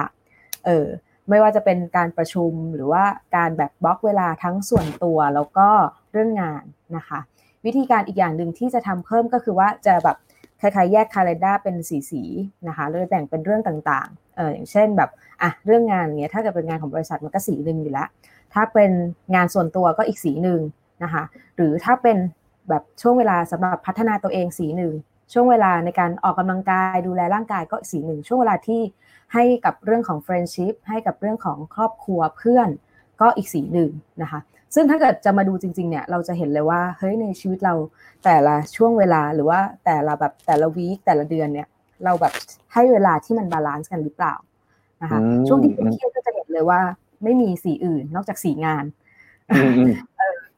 เออไม่ว่าจะเป็นการประชุมหรือว่าการแบบบล็อกเวลาทั้งส่วนตัวแล้วก็เรื่องงานนะคะ วิธีการอีกอย่างหนึ่งที่จะทำเพิ่มก็คือว่าจะแบบคล้ายๆแยก calendar เป็นสีๆนะคะเลยแบ่งเป็นเรื่องต่างๆเอออย่างเช่นแบบอะเรื่องงานเนี้ยถ้าเกิดเป็นงานของบริษัทมันก็สีหนึ่งอยู่แล้ว ถ้าเป็นงานส่วนตัวก็อีกสีหนึ่งนะคะ หรือถ้าเป็นแบบช่วงเวลาสำหรับพัฒนาตัวเองสีหนึ่ง ช่วงเวลาในการออกกำลังกายดูแลร่างกายก็สีหนึ่ง ช่วงเวลาที่ให้กับเรื่องของ friendship ให้กับเรื่องของครอบครัวเพื่อนก็อีกสีหนึ่งนะคะ ซึ่งถ้าเกิดจะมาดูจริงๆ เนี่ย เราจะเห็นเลยว่า เฮ้ย ในชีวิตเราแต่ละช่วงเวลาหรือว่าแต่ละแบบแต่ละ week แต่ละเดือนเนี่ย เราแบบให้เวลาที่มัน balance กันหรือเปล่านะคะอืมช่วงที่เครียดก็จะเห็นเลยว่า ไม่มีสีอื่น นอกจากสีงานอืมอืม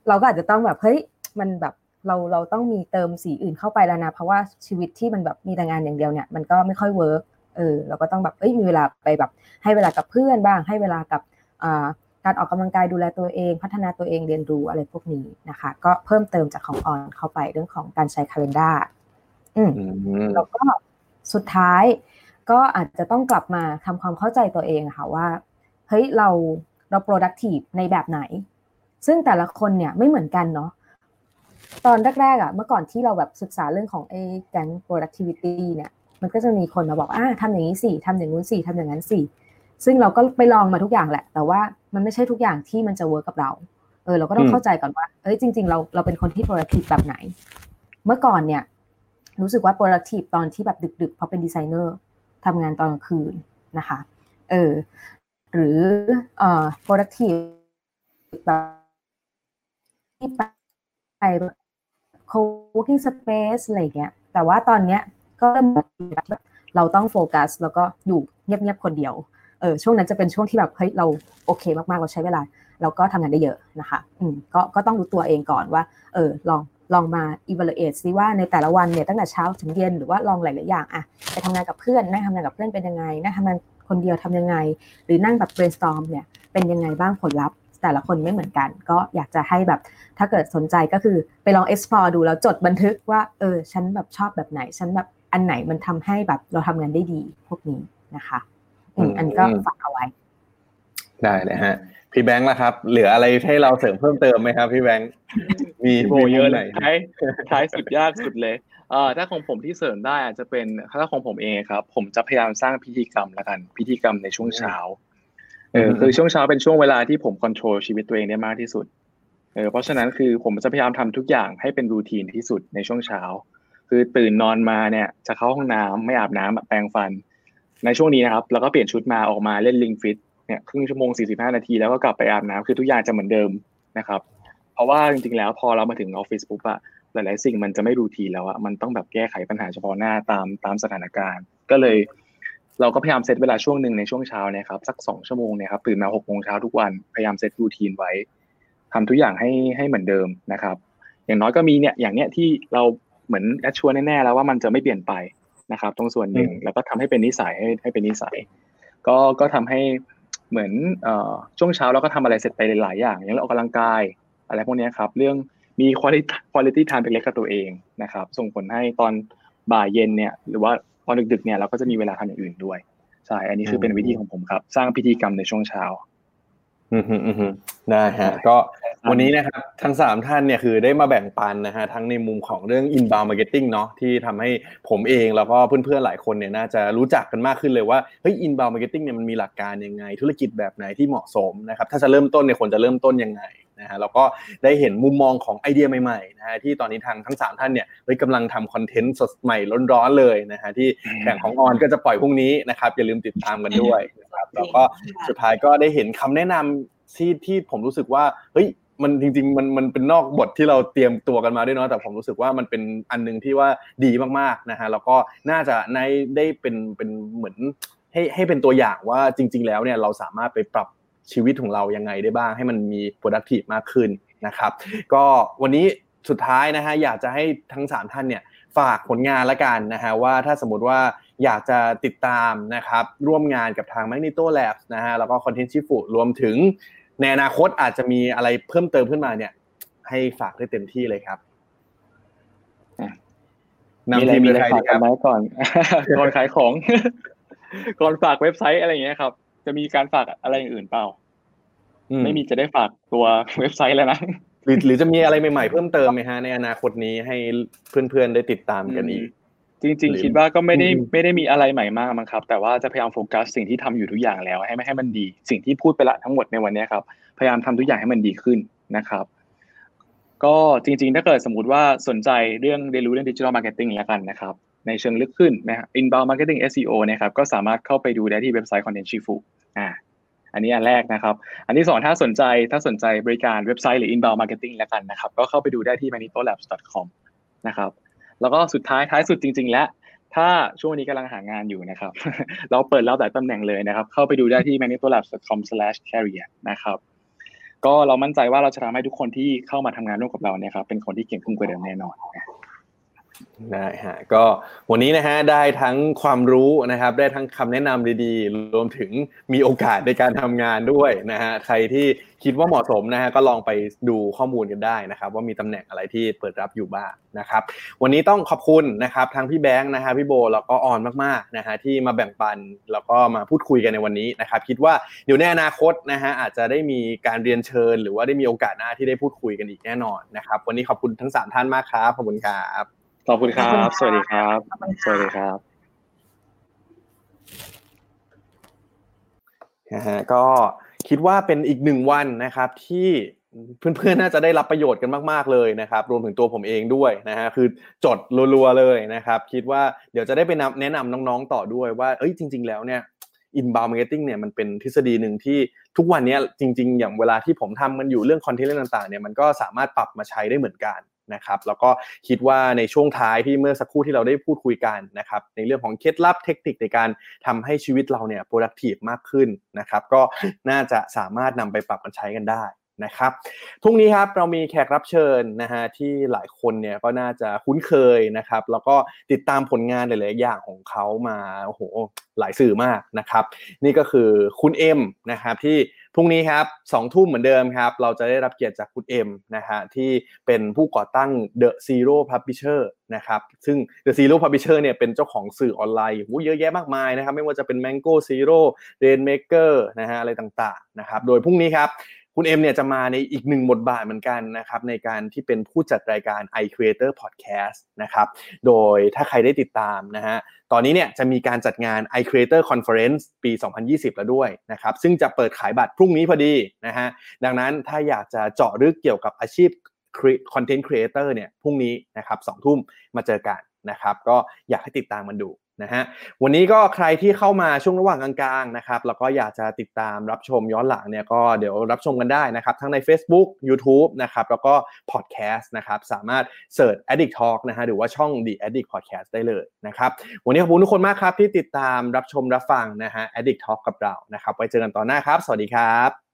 เราก็อาจจะต้องแบบเฮ้ยมันแบบเราเราต้องมีเติมสีอื่นเข้าไปแล้วนะเพราะว่าชีวิตที่มันแบบมีแต่งานอย่างเดียวเนี่ยมันก็ไม่ค่อย work เออเราก็ต้องแบบเอ้ยมีเวลาไปแบบ ให้เวลากับเพื่อนบ้าง ให้เวลากับอ่าการออกกำลังกายดูแลตัวเอง พัฒนาตัวเองเรียนรู้อะไรพวกนี้นะคะ ก็เพิ่มเติมจากของออนเข้าไปเรื่องของการใช้ calendar อืมอืมแล้วก็สุดท้ายก็อาจจะต้องกลับมาทำความเข้าใจตัวเองอะค่ะว่า เฮ้ยเราเรา productive ในแบบไหน ซึ่งแต่ละคนเนี่ยไม่เหมือนกันเนาะตอนแรกๆอะเมื่อก่อนที่เราแบบศึกษาเรื่องของไอ้แก๊ง productivity เนี่ย มันก็จะมีคนมาบอกอ่าทำอย่างนี้สิทำอย่างนู้นสิทำอย่างนั้นสิซึ่งเราก็ไปลองมาทุกอย่างแหละ แต่ว่ามันไม่ใช่ทุกอย่างที่มันจะเวิร์กกับเราเออเราก็ต้องอืมเข้าใจก่อนว่าเอ้ยจริง ๆ เราเราเป็นคนที่ productive แบบไหน เมื่อก่อนเนี่ย รู้สึกว่า productive ตอนที่แบบดึกๆเพราะเป็นดีไซเนอร์ทำงานตอนกลางคืนนะคะ เออ หรือเอ่อ productive แบบที่ไปไป co-working space อะไรเงี้ย แต่ว่าตอนเนี้ยก็เริ่มแบบเราต้องโฟกัส แล้วก็อยู่เงียบๆคนเดียว เออช่วงนั้นจะเป็นช่วงที่แบบเฮ้ยเราโอเคมากๆ เราใช้เวลา เราก็ทำงานได้เยอะนะคะ อืมก็ก็ต้องรู้ตัวเองก่อนว่า เออลองลองมา evaluate ซิว่าในแต่ละวันเนี่ยตั้งแต่เช้าถึงเย็นหรือว่าลองหลาย ๆ อย่างอะไปทำงานกับเพื่อนนั่งทำงานกับเพื่อนเป็นยังไงนั่งทำงาน คนเดียวทำยังไง หรือนั่งแบบ brainstorm เนี่ยเป็นยังไงบ้างผลลัพธ์ แต่ละคนไม่เหมือนกัน ก็อยากจะให้แบบถ้าเกิดสนใจก็คือไปลอง explore ดูแล้วจดบันทึกว่าเออฉันแบบชอบแบบไหน ฉันแบบอันไหนมันทำให้แบบเราทำงานได้ดีพวกนี้นะคะอืมอันนี้ก็ฝากเอาไว้ ได้เลยฮะพี่แบงค์ล่ะครับ เหลืออะไรให้เราเสริมเพิ่มเติมไหมครับ พี่แบงค์มีโบเยอะมีมุมเลไหนยท้ายท้ายสุดยากสุดเลย เอ่อถ้าของผมที่เสริมได้อาจจะเป็นถ้าของผมเองครับ ผมจะพยายามสร้างพิธีกรรมละกัน พิธีกรรมในช่วงเช้าเออคือช่วงเช้าเป็นช่วงเวลาที่ผมคอนโทรลชีวิตตัวเองได้มากที่สุดเออเพราะฉะนั้นคือผมจะพยายามทำทุกอย่างให้เป็นรูทีนที่สุดในช่วงเช้า คือตื่นนอนมาเนี่ย จะเข้าห้องน้ำไม่อาบน้ำแปรงฟัน ในช่วงนี้นะครับ แล้วก็เปลี่ยนชุดมาออกมาเล่นลิงฟิตเนี่ยครึ่งชั่วโมง 45 นาทีแล้วก็กลับไปอาบน้ำคือทุกอย่างจะเหมือนเดิมนะครับ เพราะว่าจริงๆแล้วพอเรามาถึงออฟฟิศปุ๊บอะ หลาย ๆ สิ่งมันจะไม่รูทีนแล้วอะมันต้องแบบแก้ไขปัญหาเฉพาะหน้าตามตามสถานการณ์ ก็เลย เราก็พยายามเซตเวลาช่วงหนึ่งในช่วงเช้าเนี่ยครับสักสองชั่วโมงเนี่ยครับตื่นมาหกโมงเช้าทุกวันพยายามเซตรูทีนไว้ทำทุกอย่างให้ให้เหมือนเดิมนะครับ อย่างน้อยก็มีเนี่ยอย่างเนี้ยที่เราเหมือนแอดชัวร์แน่ๆแล้วว่ามันจะไม่เปลี่ยนไปนะครับ ตรงส่วนหนึ่งแล้วก็ทำให้เป็นนิสัยให้ให้เป็นนิสัย ก็ก็ทำให้เหมือนเอ่อช่วงเช้าเราก็ทำอะไรเสร็จไปหลายๆอย่างอย่างเราออกกำลังกาย อะไรพวกเนี้ยครับ เรื่อง มี quality quality time เล็กๆกับตัวเองนะครับ ส่งผลให้ตอนบ่ายเย็นเนี่ย หรือว่าตอนดึกๆเนี่ยเราก็จะมีเวลาทำอย่างอื่นด้วยใช่อันนี้คือเป็นวิธีของผมครับ สร้างพิธีกรรมในช่วงเช้าอืมฮึอืมได้ฮะ ก็วันนี้นะครับทั้งสามท่านเนี่ยคือได้มาแบ่งปันนะฮะทั้งในมุมของเรื่อง inbound marketing เนาะที่ทำให้ผมเองแล้วก็เพื่อนๆหลายคนเนี่ยน่าจะรู้จักกันมากขึ้นเลยว่าเฮ้ย inbound marketing เนี่ยมันมีหลักการยังไง ธุรกิจแบบไหนที่เหมาะสมนะครับถ้าจะเริ่มต้นเนี่ยควรจะเริ่มต้นยังไง นะฮะแล้วก็ได้เห็นมุมมองของไอเดียใหม่ๆนะฮะที่ตอนนี้ทางทั้ง 3 ท่านเนี่ยเฮ้ยกำลังทำคอนเทนต์สดใหม่ร้อนๆเลยนะฮะที่แข่งของออนก็จะปล่อยพรุ่งนี้นะครับอย่าลืมติดตามกันด้วยนะครับแล้วก็สุดท้ายก็ได้เห็นคำแนะนำที่ที่ผมรู้สึกว่าเฮ้ยมันจริงๆมันมันเป็นนอกบทที่เราเตรียมตัวกันมาด้วยเนาะแต่ผมรู้สึกว่ามันเป็นอันนึงที่ว่าดีมากๆนะฮะแล้วก็น่าจะในได้เป็นเป็นเหมือนให้ให้เป็นตัวอย่างว่าจริง ๆ แล้วเนี่ยเราสามารถไปปรับ ชีวิตของเรายังไงได้บ้าง ให้มันมี productive มากขึ้นนะครับ ก็วันนี้สุดท้ายนะฮะอยากจะให้ทั้ง 3 ท่านเนี่ยฝากผลงานละกันนะฮะว่าถ้าสมมติว่าอยากจะติดตามนะครับร่วมงานกับทาง Magneto Labs นะฮะแล้วก็ Content Chief รวมถึงในอนาคตอาจจะมีอะไรเพิ่มเติมขึ้นมาเนี่ย ให้ฝากได้เต็มที่เลยครับนำทีมเลยใครดีครับก่อนก่อนขายของ ก่อนฝากเว็บไซต์อะไรอย่างเงี้ยครับ จะมีการฝากอะไรอย่างอื่นเปล่าไม่มีจะได้ฝากตัวเว็บไซต์แล้วนะหรือหรือจะมีอะไรใหม่ๆเพิ่มเติมไหมฮะในอนาคตนี้ให้เพื่อนๆได้ติดตามกันอีก จริง ๆ คิดว่าก็ไม่ได้ไม่ได้มีอะไรใหม่มากมั้งครับ แต่ว่าจะพยายามโฟกัสสิ่งที่ทำอยู่ทุกอย่างแล้วให้ไม่ให้มันดี สิ่งที่พูดไปละทั้งหมดในวันนี้ครับ พยายามทำทุกอย่างให้มันดีขึ้นนะครับ ก็จริง ๆ ถ้าเกิดสมมติว่าสนใจเรื่องเรียนรู้เรื่อง digital marketing แล้วกันนะครับในเชิงลึกขึ้นนะครั inbound marketing SEO นะครับก็สามารถเข้าไปดูได้ที่เว็บไซต์ Content Shifu อ่าอันนี้อันแรกนะครับ อันที่สองถ้าสนใจถ้าสนใจบริการเว็บไซต์หรือ inbound marketing แล้วกันนะครับ ก็เข้าไปดูได้ที่ manitolabs.com นะครับ แล้วก็สุดท้ายท้ายสุดจริง ๆ และถ้าช่วงนี้กำลังหางานอยู่นะครับ เราเปิดรับหลายตำแหน่งเลยนะครับ เข้าไปดูได้ที่ manitolabs.com/career นะครับก็เรามั่นใจว่าเราจะทำให้ทุกคนที่เข้ามาทำงานร่วมกับเราเนี่ยครับเป็นคนที่เก่งขึ้นกว่าเดิมแน่นอน ได้ฮะก็วันนี้นะฮะได้ทั้งความรู้นะครับ ได้ทั้งคำแนะนำดีๆ รวมถึงมีโอกาสในการทำงานด้วยนะฮะใครที่คิดว่าเหมาะสมนะฮะก็ลองไปดูข้อมูลกันได้นะครับ ว่ามีตำแหน่งอะไรที่เปิดรับอยู่บ้างนะครับ วันนี้ต้องขอบคุณนะครับทั้งพี่แบงค์นะฮะพี่โบแล้วก็ออนมากๆนะฮะที่มาแบ่งปันแล้วก็มาพูดคุยกันในวันนี้นะครับ คิดว่าเดี๋ยวในอนาคตนะฮะอาจจะได้มีการเรียนเชิญ หรือว่าได้มีโอกาสหน้าที่ได้พูดคุยกันอีกแน่นอนนะครับ วันนี้ขอบคุณทั้ง 3 ท่านมากครับขอบคุณครับ ขอบคุณครับ สวัสดีครับ สวัสดีครับนะฮะก็คิดว่าเป็นอีกหนึ่งวันนะครับที่เพื่อนๆ น่าจะได้รับประโยชน์กันมากๆเลยนะครับ รวมถึงตัวผมเองด้วยนะฮะคือจดรัวๆเลยนะครับ คิดว่าเดี๋ยวจะได้ไปนแนะนำน้องๆต่อด้วยว่าเอ้ยจริง ๆ แล้วเนี่ย inbound marketing เนี่ยมันเป็นทฤษฎีหนึ่งที่ทุกวันนี้จริง ๆ อย่างเวลาที่ผมทำมันอยู่เรื่องคอนเทนต์ต่างๆเนี่ยมันก็สามารถปรับมาใช้ได้เหมือนกัน นะครับแล้วก็คิดว่าในช่วงท้ายที่เมื่อสักครู่ที่เราได้พูดคุยกันนะครับในเรื่องของเคล็ดลับเทคนิคในการทำให้ชีวิตเราเนี่ย productive มากขึ้นนะครับก็น่าจะสามารถนำไปปรับมาใช้กันได้นะครับพรุ่งนี้ครับเรามีแขกรับเชิญนะฮะที่หลายคนเนี่ยก็น่าจะคุ้นเคยนะครับ แล้วก็ติดตามผลงานหลายๆอย่างของเขามาโอ้โหหลายสื่อมากนะครับ นี่ก็คือคุณเอ็มนะครับที่ พรุ่งนี้ครับสองทุ่มเหมือนเดิมครับ เราจะได้รับเกียรติจากคุณเอ็มนะฮะที่เป็นผู้ก่อตั้ง The Zero Publisher นะครับซึ่ง The Zero Publisher เนี่ยเป็นเจ้าของสื่อออนไลน์เยอะแยะมากมายนะครับ ไม่ว่าจะเป็น Mango Zero Rainmaker นะฮะอะไรต่างๆนะครับโดยพรุ่งนี้ครับ คุณเอ็มเนี่ยจะมาในอีกหนึ่งบทบาทเหมือนกันนะครับในการที่เป็นผู้จัดรายการ i Creator Podcast นะครับโดยถ้าใครได้ติดตามนะฮะตอนนี้เนี่ยจะมีการจัดงาน i Creator Conference ปี 2020 แล้วด้วยนะครับซึ่งจะเปิดขายบัตรพรุ่งนี้พอดีนะฮะดังนั้นถ้าอยากจะเจาะลึกเกี่ยวกับอาชีพ Content Creator เนี่ยพรุ่งนี้นะครับสองทุ่มมาเจอกันนะครับก็อยากให้ติดตามมันดู นะฮะวันนี้ก็ใครที่เข้ามาช่วงระหว่างกลางๆนะครับแล้วก็อยากจะติดตามรับชมย้อนหลังเนี่ยก็เดี๋ยวรับชมกันได้นะครับ ทั้งใน Facebook YouTube นะครับแล้วก็พอดแคสต์นะครับสามารถเสิร์ช Addict Talk นะฮะหรือว่าช่อง The Addict Podcast ได้เลยนะครับวันนี้ขอบคุณทุกคนมากครับที่ติดตามรับชมรับฟังนะฮะ Addict Talk กับเรานะครับไว้เจอกันตอนหน้าครับ สวัสดีครับ